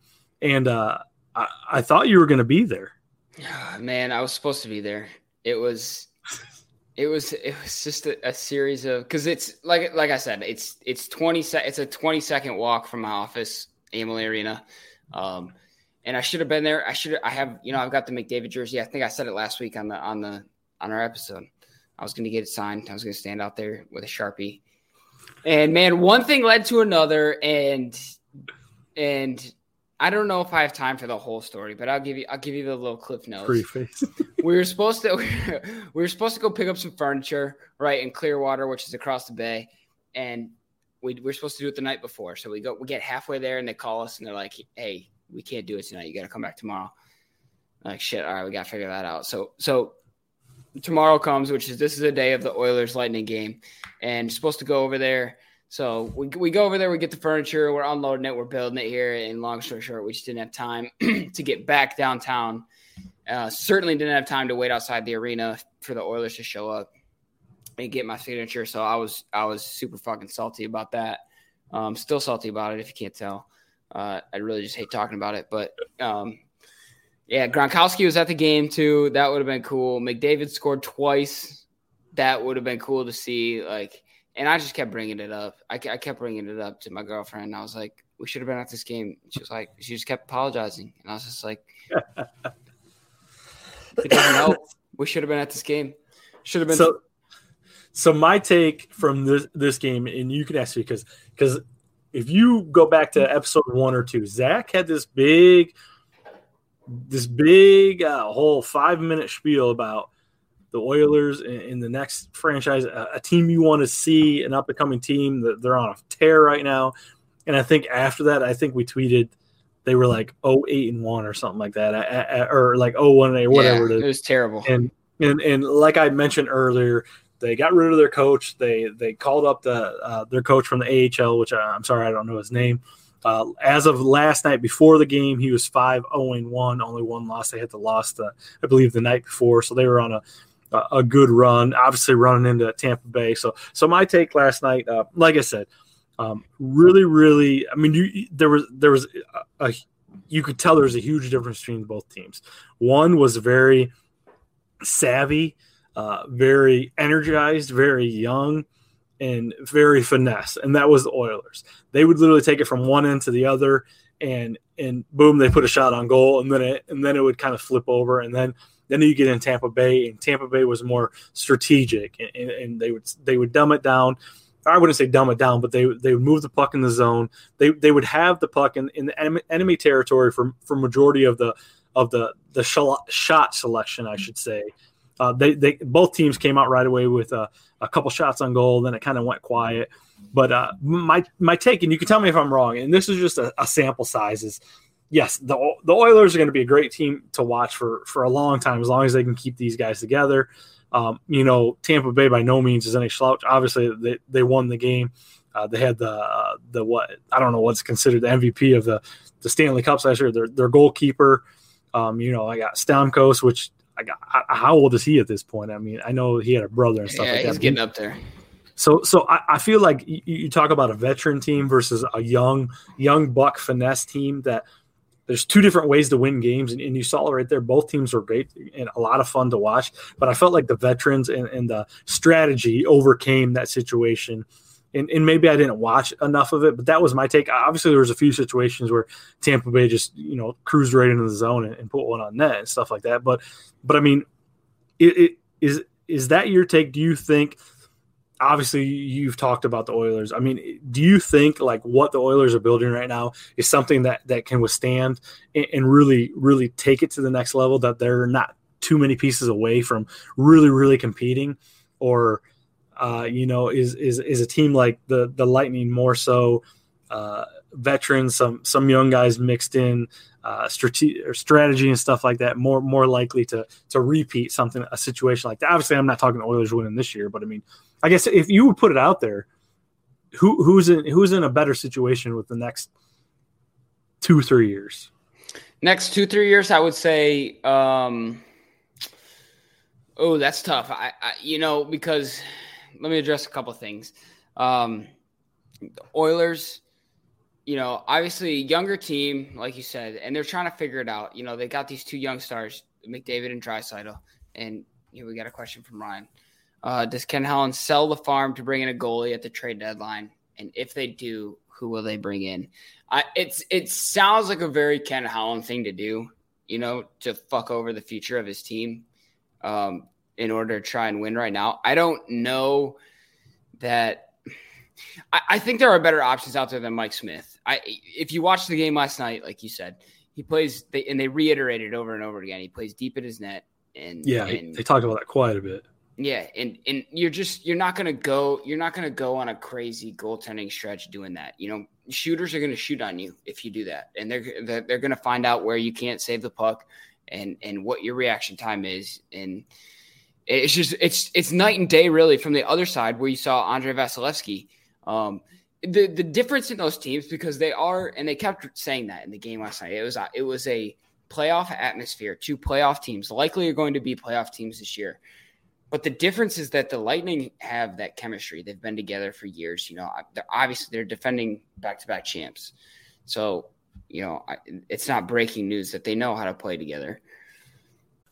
And uh, I, I thought you were going to be there. Yeah [SIGHS] man, I was supposed to be there. It was, it was, it was just a, a series of because it's like like I said, it's it's twenty se- it's a twenty second walk from my office, Amalie Arena, um, and I should have been there. I should I have you know I've got the McDavid jersey. I think I said it last week on the on the on our episode. I was going to get it signed. I was going to stand out there with a sharpie, and man, one thing led to another, and and I don't know if I have time for the whole story, but I'll give you I'll give you the little cliff notes Preface. [LAUGHS] we were supposed to [LAUGHS] we were supposed to go pick up some furniture right in Clearwater, which is across the bay, and we we are supposed to do it the night before. So we go we get halfway there and they call us and they're like, "Hey, we can't do it tonight. You got to come back tomorrow." Like shit. All right, we got to figure that out. So so tomorrow comes, which is this is the day of the Oilers Lightning game, and supposed to go over there. So we, we go over there, we get the furniture, we're unloading it, we're building it here. And long story short, we just didn't have time [CLEARS THROAT] to get back downtown. Uh, certainly didn't have time to wait outside the arena for the Oilers to show up and get my signature. So I was I was super fucking salty about that. Um, still salty about it if you can't tell. Uh, I really just hate talking about it, but um, yeah, Gronkowski was at the game too. That would have been cool. McDavid scored twice. That would have been cool to see. Like, and I just kept bringing it up. I, I kept bringing it up to my girlfriend. I was like, "We should have been at this game." She was like, she just kept apologizing, and I was just like, "It doesn't help. We should have been at this game. Should have been." So, so my take from this this game, and you can ask me because because if you go back to episode one or two, Zach had this big, this big uh, whole five minute spiel about the Oilers in, in the next franchise, a, a team you want to see, an up and coming team that they're on a tear right now. And I think after that, I think we tweeted they were like 08 and 1 or something like that, I- I- or like 01 and 8, whatever Yeah, it is. it was terrible. And and and like I mentioned earlier, they got rid of their coach. They they called up the uh, their coach from the AHL, which I, I'm sorry I don't know his name. Uh, as of last night before the game, he was 5 0 1, only one loss. They had the loss, the, I believe, the night before. So they were on a a good run, obviously running into Tampa Bay. So so my take last night, uh, like I said, um, really, really, I mean, you there was there was a, a you could tell there was a huge difference between both teams. One was very savvy, uh, very energized, very young, and very finesse, and that was the Oilers. They would literally take it from one end to the other, and and boom, they put a shot on goal, and then it and then it would kind of flip over, and then then you get in Tampa Bay, and Tampa Bay was more strategic, and, and they would they would dumb it down. I wouldn't say dumb it down, but they they would move the puck in the zone. They they would have the puck in, in the enemy, territory for for majority of the of the the shot, shot selection, I should say. Uh, they they both teams came out right away with a, a couple shots on goal. Then it kind of went quiet. But uh, my my take, and you can tell me if I'm wrong, and this is just a, a sample size. Is yes, the the Oilers are going to be a great team to watch for for a long time as long as they can keep these guys together. Um, you know, Tampa Bay by no means is any slouch. Obviously, they, they won the game. Uh, they had the uh, the what I don't know what's considered the MVP of the the Stanley Cup last year. Their their goalkeeper. Um, you know, I got Stamkos, which I got. I, how old is he at this point? I mean, I know he had a brother and stuff yeah, like that. he's getting up there. So, so I, I feel like you, you, talk about a veteran team versus a young, young buck finesse team. That there's two different ways to win games, and, and, you saw it right there. Both teams were great and a lot of fun to watch. But I felt like the veterans and, and the strategy overcame that situation. And, and, maybe I didn't watch enough of it, but that was my take. Obviously, there was a few situations where Tampa Bay just you know cruised right into the zone and, and put one on net and stuff like that. But, but I mean, it, it is is that your take? Do you think? Obviously you've talked about the Oilers. I mean, do you think like what the Oilers are building right now is something that that can withstand and, and, really really take it to the next level that they're not too many pieces away from really really competing or uh, you know is is is a team like the the Lightning more so uh, veterans some some young guys mixed in uh, strategy or strategy and stuff like that more more likely to to repeat something a situation like that. Obviously, I'm not talking Oilers winning this year, but I mean I guess if you would put it out there, who who's in who's in a better situation with the next two three years? Next two three years, I would say. Um, oh, that's tough. I, I you know because let me address a couple things. Um, Oilers, you know, obviously younger team, like you said, and they're trying to figure it out. You know, they got these two young stars, McDavid and Draisaitl, and here we got a question from Ryan. Uh, does Ken Holland sell the farm to bring in a goalie at the trade deadline? And if they do, who will they bring in? I, it's it sounds like a very Ken Holland thing to do, you know, to fuck over the future of his team um, in order to try and win right now. I don't know that. I think there are better options out there than Mike Smith. I if you watch the game last night, like you said, he plays they, and they reiterated over and over again. He plays deep in his net, and yeah, and, they talked about that quite a bit. Yeah, and and you're just you're not gonna go you're not gonna go on a crazy goaltending stretch doing that. You know, shooters are gonna shoot on you if you do that, and they're they're, they're gonna find out where you can't save the puck and and what your reaction time is, and it's just it's it's night and day really from the other side where you saw Andrei Vasilevskiy. Um, the the difference in those teams because they are and they kept saying that in the game last night. It was a, it was a playoff atmosphere. Two playoff teams likely are going to be playoff teams this year. But the difference is that the Lightning have that chemistry. They've been together for years. You know, they're obviously they're defending back-to-back champs, so you know it's not breaking news that they know how to play together.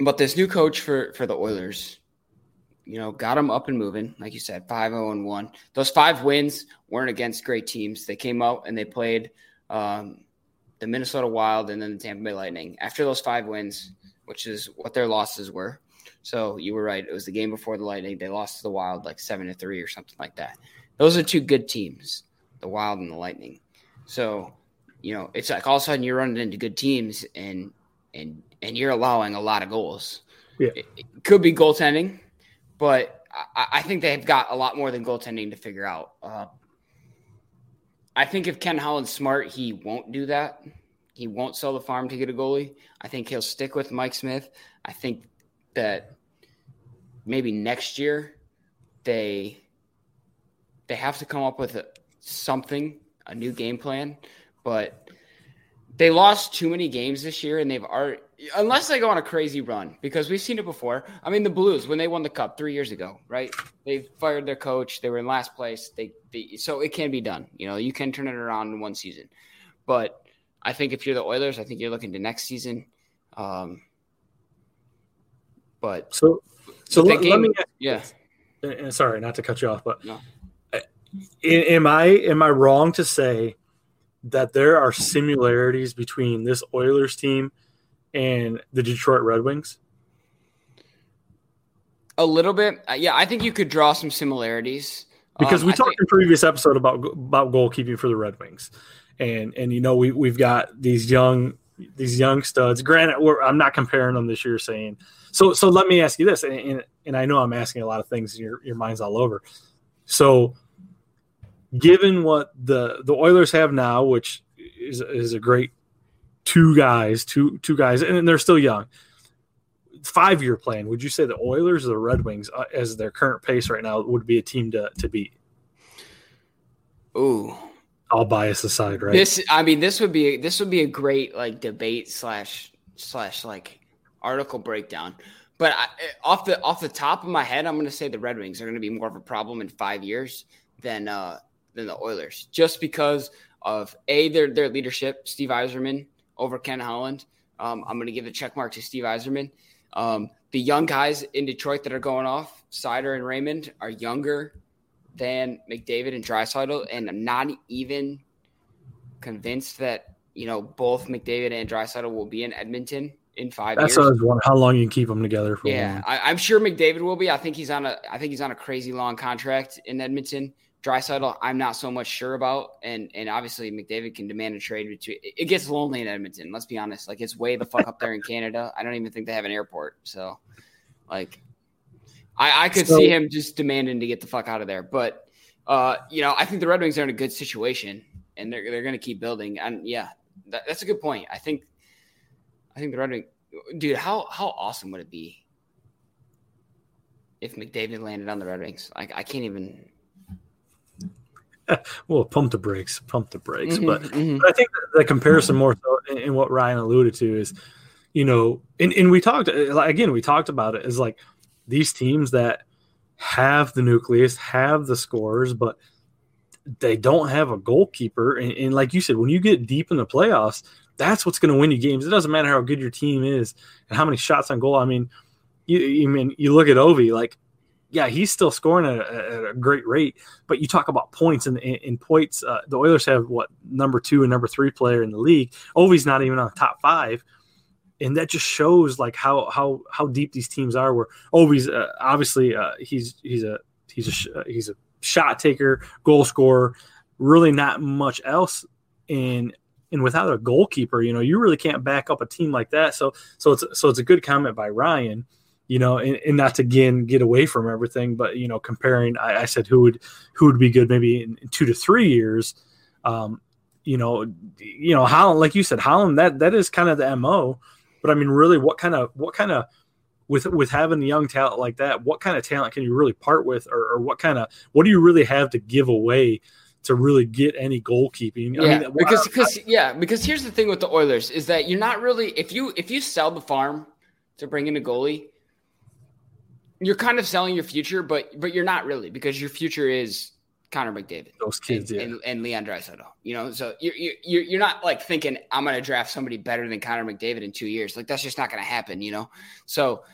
But this new coach for for the Oilers, you know, got them up and moving. Like you said, 5 0 and 1. Those five wins weren't against great teams. They came out and they played um, the Minnesota Wild and then the Tampa Bay Lightning. After those five wins, which is what their losses were. So you were right. It was the game before the Lightning. They lost to the Wild like 7 to 3 or something like that. Those are two good teams, the Wild and the Lightning. So, you know, it's like all of a sudden you're running into good teams and and and you're allowing a lot of goals. Yeah. It, it could be goaltending, but I, I, think they've got a lot more than goaltending to figure out. Uh, I think if Ken Holland's smart, he won't do that. He won't sell the farm to get a goalie. I think he'll stick with Mike Smith. I think that maybe next year they they have to come up with a, something, a new game plan, but they lost too many games this year and they've already unless they go on a crazy run because we've seen it before. I mean, the Blues when they won the cup three years ago, right? They fired their coach. They were in last place. They, they so it can be done. You know, you can turn it around in one season. But I think if you're the Oilers, I think you're looking to next season. Um, but so so let, game, let me yeah. And sorry, not to cut you off, but no. am I am I wrong to say that there are similarities between this Oilers team and the Detroit Red Wings? A little bit, uh, yeah. I think you could draw some similarities because Um, we I talked think- in previous episode about about goalkeeping for the Red Wings, and and you know we we've got these young these young studs. Granted, we're, I'm not comparing them this year, saying so. So let me ask you this, and, and, and I know I'm asking a lot of things, and your your mind's all over. So, given what the the Oilers have now, which is is a great two guys, two two guys, and they're still young. Five year plan. Would you say the Oilers or the Red Wings, uh, as their current pace right now, would be a team to to beat? Ooh, all bias aside, right? This, I mean, this would be this would be a great like debate slash slash like article breakdown. But I, off the off the top of my head, I'm going to say the Red Wings are going to be more of a problem in five years than uh, than the Oilers, just because of a their their leadership, Steve Yzerman over Ken Holland. Um, I'm going to give a check mark to Steve Yzerman. Um, the young guys in Detroit that are going off, Seider and Raymond, are younger than McDavid and Draisaitl, and I'm not even convinced that you know both McDavid and Draisaitl will be in Edmonton in five That's years. what I was wondering. How long you can keep them together for? Yeah, I, I'm sure McDavid will be. I think he's on a I think he's on a crazy long contract in Edmonton. Draisaitl, I'm not so much sure about, and and obviously McDavid can demand a trade between. It gets lonely in Edmonton. Let's be honest. Like it's way the fuck up there in [LAUGHS] Canada. I don't even think they have an airport. So, like, I I could So- see him just demanding to get the fuck out of there. But, uh, you know, I think the Red Wings are in a good situation, and they're they're going to keep building. And yeah, that, that's a good point. I think, I think the Red Wings, dude. How how awesome would it be if McDavid landed on the Red Wings? Like I can't even. [LAUGHS] well, pump the brakes, pump the brakes. Mhm, but, mhm. but I think the comparison more so in, in what Ryan alluded to is, you know, and, and we talked again, we talked about it is like these teams that have the nucleus, have the scores, but they don't have a goalkeeper. And, and like you said, when you get deep in the playoffs, that's what's going to win you games. It doesn't matter how good your team is and how many shots on goal. I mean, you, you mean you look at Ovi, like yeah, he's still scoring at a, at a great rate. But you talk about points and in, in points, uh, the Oilers have what number two and number three player in the league. Ovi's not even on top five, and that just shows like how how how deep these teams are. Where Ovi's uh, obviously uh, he's he's a he's a uh, he's a shot taker, goal scorer, really not much else. And and without a goalkeeper, you know, you really can't back up a team like that. So so it's so it's a good comment by Ryan you know, and, and not to again get away from everything, but you know, comparing, I, I said who would who would be good maybe in, two to three years. Um, you know, you know Holland, like you said, Holland that that is kind of the mo. But I mean, really, what kind of what kind of with with having the young talent like that, what kind of talent can you really part with, or, or what kind of what do you really have to give away to really get any goalkeeping? Yeah, I mean, because because yeah, because here's the thing with the Oilers is that you're not really if you if you sell the farm to bring in a goalie, you're kind of selling your future, but but you're not really because your future is Connor McDavid, those kids, and, yeah. and, and Leon Draisaitl. You know, so you're you're you're not like thinking I'm going to draft somebody better than Connor McDavid in two years. Like that's just not going to happen. You know, so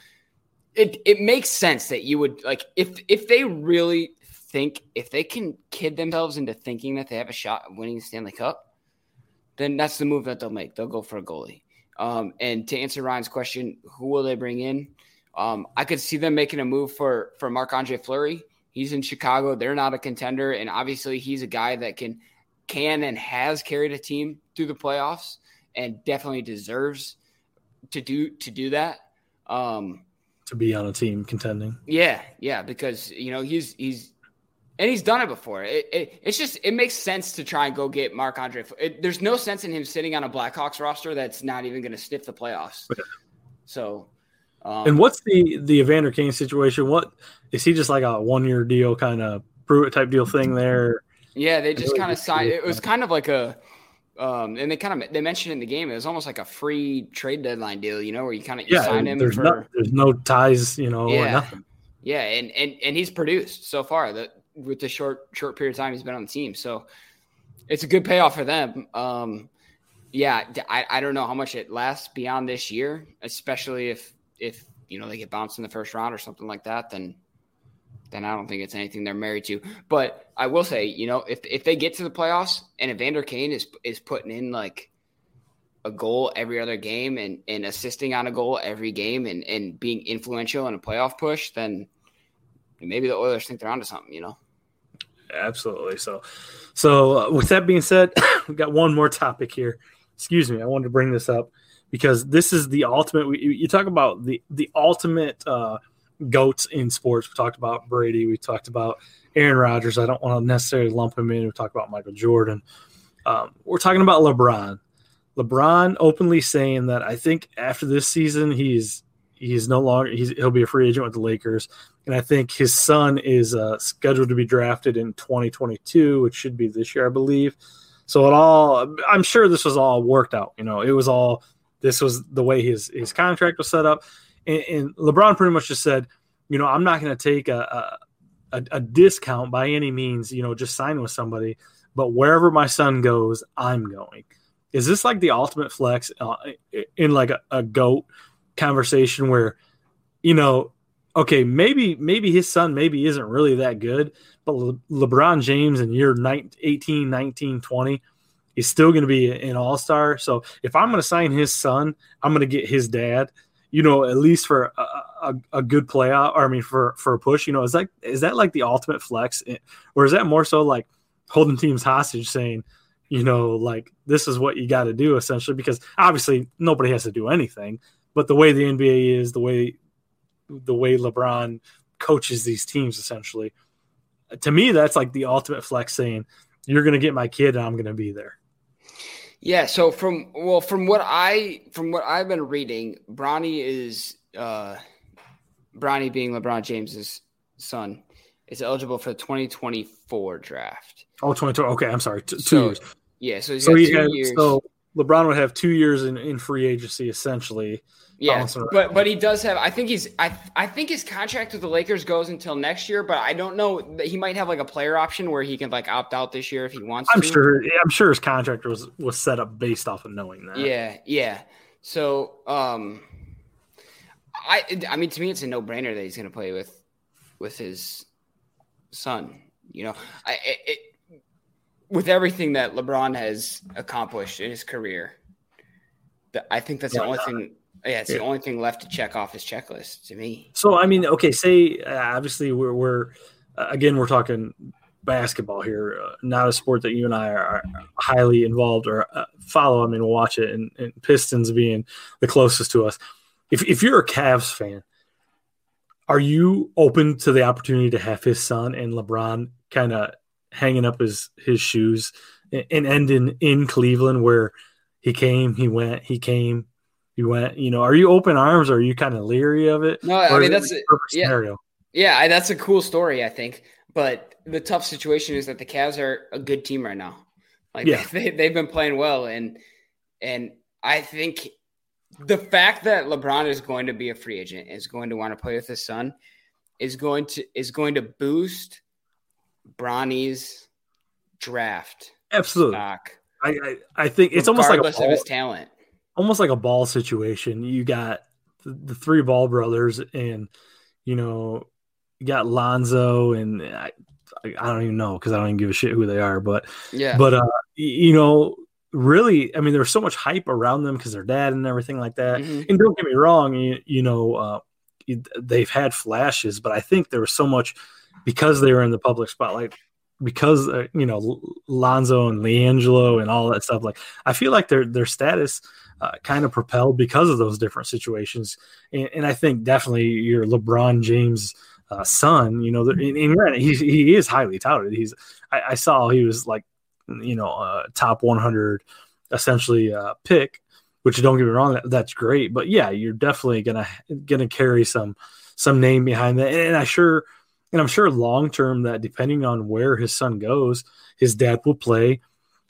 it it makes sense that you would like if if they really think if they can kid themselves into thinking that they have a shot of winning the Stanley Cup, then that's the move that they'll make. They'll go for a goalie. Um, and to answer Ryan's question, who will they bring in? Um, I could see them making a move for for Marc Andre Fleury. He's in Chicago. They're not a contender, and obviously he's a guy that can can and has carried a team through the playoffs, and definitely deserves to do to do that. Um, to be on a team contending. yeah, yeah, because you know he's he's and he's done it before. It, it it's just it makes sense to try and go get Marc Andre. It, there's no sense in him sitting on a Blackhawks roster that's not even going to sniff the playoffs. So, um, and what's the the Evander Kane situation? What is he just like a one year deal kind of prove it type deal thing there? yeah, they just kind of signed. It was kind of like a. Um, and they kind of they mentioned in the game it was almost like a free trade deadline deal, you know, where you kind of Yeah, sign him there's for no there's no ties, you know, or yeah, nothing. yeah, and and and he's produced so far that with the short short period of time he's been on the team. So it's a good payoff for them. Um, yeah, I don't know how much it lasts beyond this year, especially if if you know they get bounced in the first round or something like that. Then then I don't think it's anything they're married to. But I will say, you know, if if they get to the playoffs and Evander Kane is is putting in like a goal every other game and, and assisting on a goal every game and, and being influential in a playoff push, then maybe the Oilers think they're onto something, you know? Absolutely. So, so uh, with that being said, [COUGHS] we've got one more topic here. Excuse me. I wanted to bring this up because this is the ultimate. We, you talk about the, the ultimate uh, goats in sports. We talked about Brady. We talked about Aaron Rodgers. I don't want to necessarily lump him in. We talked about Michael Jordan. Um, we're talking about LeBron. LeBron openly saying that I think after this season he's he's no longer he's he'll be a free agent with the Lakers, and I think his son is uh, scheduled to be drafted in 2022, which should be this year, I believe. So it all I'm sure this was all worked out. You know, it was all this was the way his his contract was set up, and, and LeBron pretty much just said, you know, I'm not going to take a, a a discount by any means. You know, just sign with somebody, but wherever my son goes, I'm going is this like the ultimate flex uh, in like a, a goat conversation where you know okay maybe maybe his son maybe isn't really that good but Le- lebron james in year 19, 18 19 20 is still going to be an all-star. So if i'm going to sign his son i'm going to get his dad you know at least for a, a, a, good playoff or i mean for for a push you know is that is that like the ultimate flex? Or is that more so like holding teams hostage saying you know, like this is what you got to do essentially? Because obviously nobody has to do anything, but the way the NBA is, the way the way LeBron coaches these teams essentially, to me that's like the ultimate flex saying you're going to get my kid and I'm going to be there. Yeah, so from well from what I from what I've been reading, Bronny is uh Bronny being LeBron James's son is eligible for the 2024 draft. Oh, 22. Okay, I'm sorry. T- two so, years. Yeah, so so, had, so LeBron would have two years in, in free agency essentially. Yeah, but but he does have. I think he's. I I think his contract with the Lakers goes until next year, but I don't know he might have like a player option where he can like opt out this year if he wants. I'm to. sure. I'm sure his contract was was set up based off of knowing that. Yeah, yeah. So, um, I I mean, to me, it's a no brainer that he's going to play with with his son. You know, I it, with everything that LeBron has accomplished in his career, I think that's the only thing. Yeah, it's yeah. the only thing left to check off his checklist to me. So, I mean, okay, say uh, obviously we're, we're uh, again we're talking basketball here, uh, not a sport that you and I are, are highly involved or uh, follow. I mean, watch it, and, and, Pistons being the closest to us. If if you're a Cavs fan, are you open to the opportunity to have his son and LeBron kind of hanging up his his shoes and ending in Cleveland where he came, he went, he came, he went. You know, are you open arms or are you kind of leery of it? No, I mean that's a, yeah, scenario. Yeah, that's a cool story, I think. But the tough situation is that the Cavs are a good team right now. Like yeah. [LAUGHS] they, they've been playing well, and and I think the fact that LeBron is going to be a free agent is going to want to play with his son is going to is going to boost Bronny's draft. Absolutely. Stock, I, I, I think it's almost like a ball, of his talent. Almost like a ball situation. You got the, the three ball brothers, and you know, you got Lonzo, and I, I don't even know because I don't even give a shit who they are. But yeah, but uh, you know, really, I mean, there's so much hype around them because their dad and everything like that. Mm-hmm. And don't get me wrong, you, you know, uh, they've had flashes, but I think there was so much because they were in the public spotlight because uh, you know Lonzo and LiAngelo and all that stuff. Like I feel like their their status uh, kind of propelled because of those different situations, and, and I think definitely your LeBron James uh, son. You know, and, and he he is highly touted. He's I, I saw he was like you know uh, top 100 essentially uh, pick. Which don't get me wrong, that, that's great, but yeah, you're definitely gonna gonna carry some some name behind that, and I sure and I'm sure long term that depending on where his son goes, his dad will play,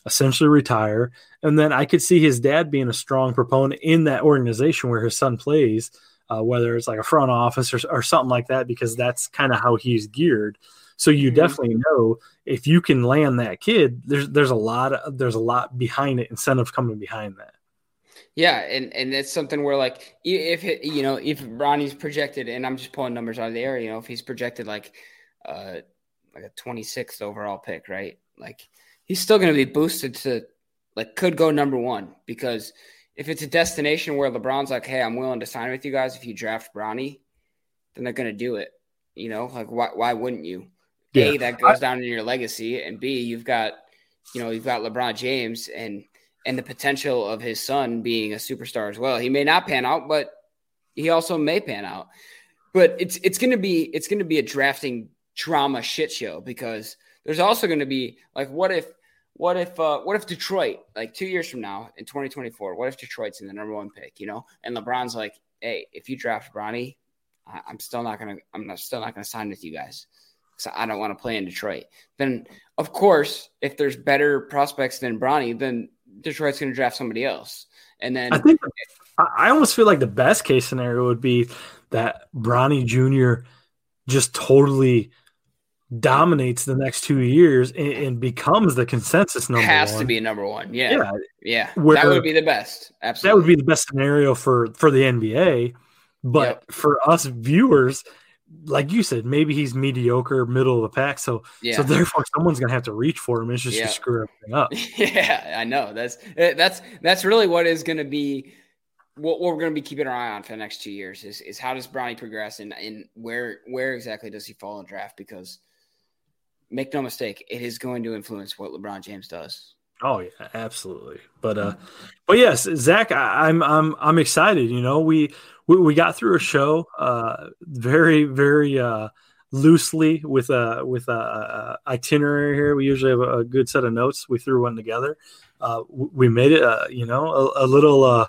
essentially retire. And then I could see his dad being a strong proponent in that organization where his son plays, uh, whether it's like a front office or, or something like that, because that's kind of how he's geared. So you mm-hmm. definitely know if you can land that kid, there's there's a lot of, there's a lot behind it, incentive coming behind that. Yeah, and and it's something where like if it, you know if Ronnie's projected, and I'm just pulling numbers out of the air, you know, if he's projected like uh, like a 26th overall pick, right? Like he's still going to be boosted to like could go number one because if it's a destination where LeBron's like, hey, I'm willing to sign with you guys if you draft Bronny, then they're going to do it. You know, like why why wouldn't you? Yeah. A that goes down in your legacy, and B you've got you know you've got LeBron James and and the potential of his son being a superstar as well. He may not pan out, but he also may pan out. But it's it's going to be it's going to be a drafting drama shit show because there's also going to be like what if what if uh, what if Detroit like two years from now in 2024 what if Detroit's in the number one pick you know and LeBron's like hey if you draft Bronny I, am still not gonna I'm not, still not gonna sign with you guys because I don't want to play in Detroit then of course if there's better prospects than Bronny then Detroit's gonna draft somebody else and then I think I almost feel like the best case scenario would be that Bronny Jr. just totally dominates the next two years and, and becomes the consensus number has one. to be number one. Yeah. Yeah. yeah. Where, that would be the best. Absolutely. That would be the best scenario for for the NBA. But yep. for us viewers, like you said, maybe he's mediocre, middle of the pack. So yeah. so therefore someone's gonna have to reach for him. It's just yeah. to screw everything up. [LAUGHS] Yeah, I know. That's eh, that's that's really what is gonna be what, what we're going to be keeping our eye on for the next two years is, is how does Bronny progress and, and where where exactly does he fall in draft? Because make no mistake, it is going to influence what LeBron James does. Oh yeah, absolutely. But uh, but yes, Zach, I, am I'm I'm excited. You know, we we, we got through a show uh very very uh loosely with a with a, a itinerary here. We usually have a, a, good set of notes. We threw one together. Uh, we made it, uh, you know, a, a little uh,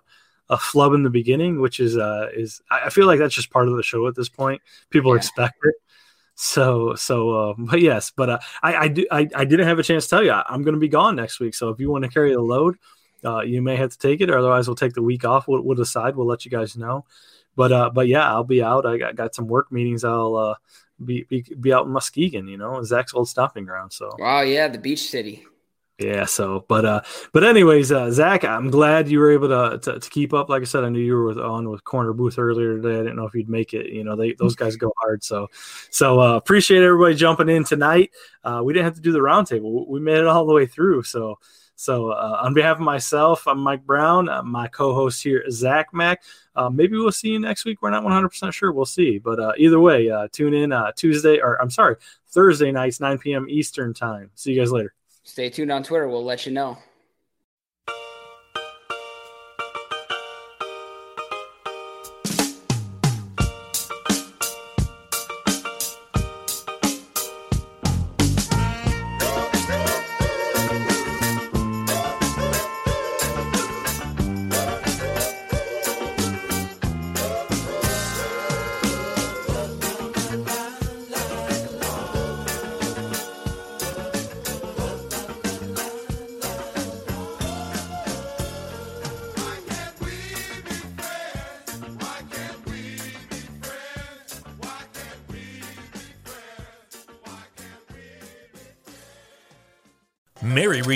a flub in the beginning, which is uh, is I feel like that's just part of the show at this point. People yeah. expect it. So so uh, [LAUGHS] but yes, but uh, I I, do, I I didn't have a chance to tell you I'm going to be gone next week. So if you want to carry the load, uh, you may have to take it. Or otherwise, we'll take the week off. We'll, we'll decide. We'll let you guys know. But uh, but yeah, I'll be out. I got, got some work meetings. I'll uh, be, be be out in Muskegon. You know, Zach's old stomping ground. So wow, yeah, the beach city. Yeah. So, but uh, but anyways, uh, Zach, I'm glad you were able to, to, to keep up. Like I said, I knew you were with, on with Corner Booth earlier today. I didn't know if you'd make it. You know, they those guys go hard. So, so uh, appreciate everybody jumping in tonight. Uh, we didn't have to do the roundtable. We made it all the way through. So, so uh, on behalf of myself, I'm Mike Brown. Uh, my co-host here, Zach Mack. Uh, maybe we'll see you next week. We're not 100% sure. We'll see. But uh, either way, uh, tune in uh, Tuesday or I'm sorry, Thursday nights, 9 p.m. Eastern time. See you guys later. Stay tuned on Twitter. We'll let you know.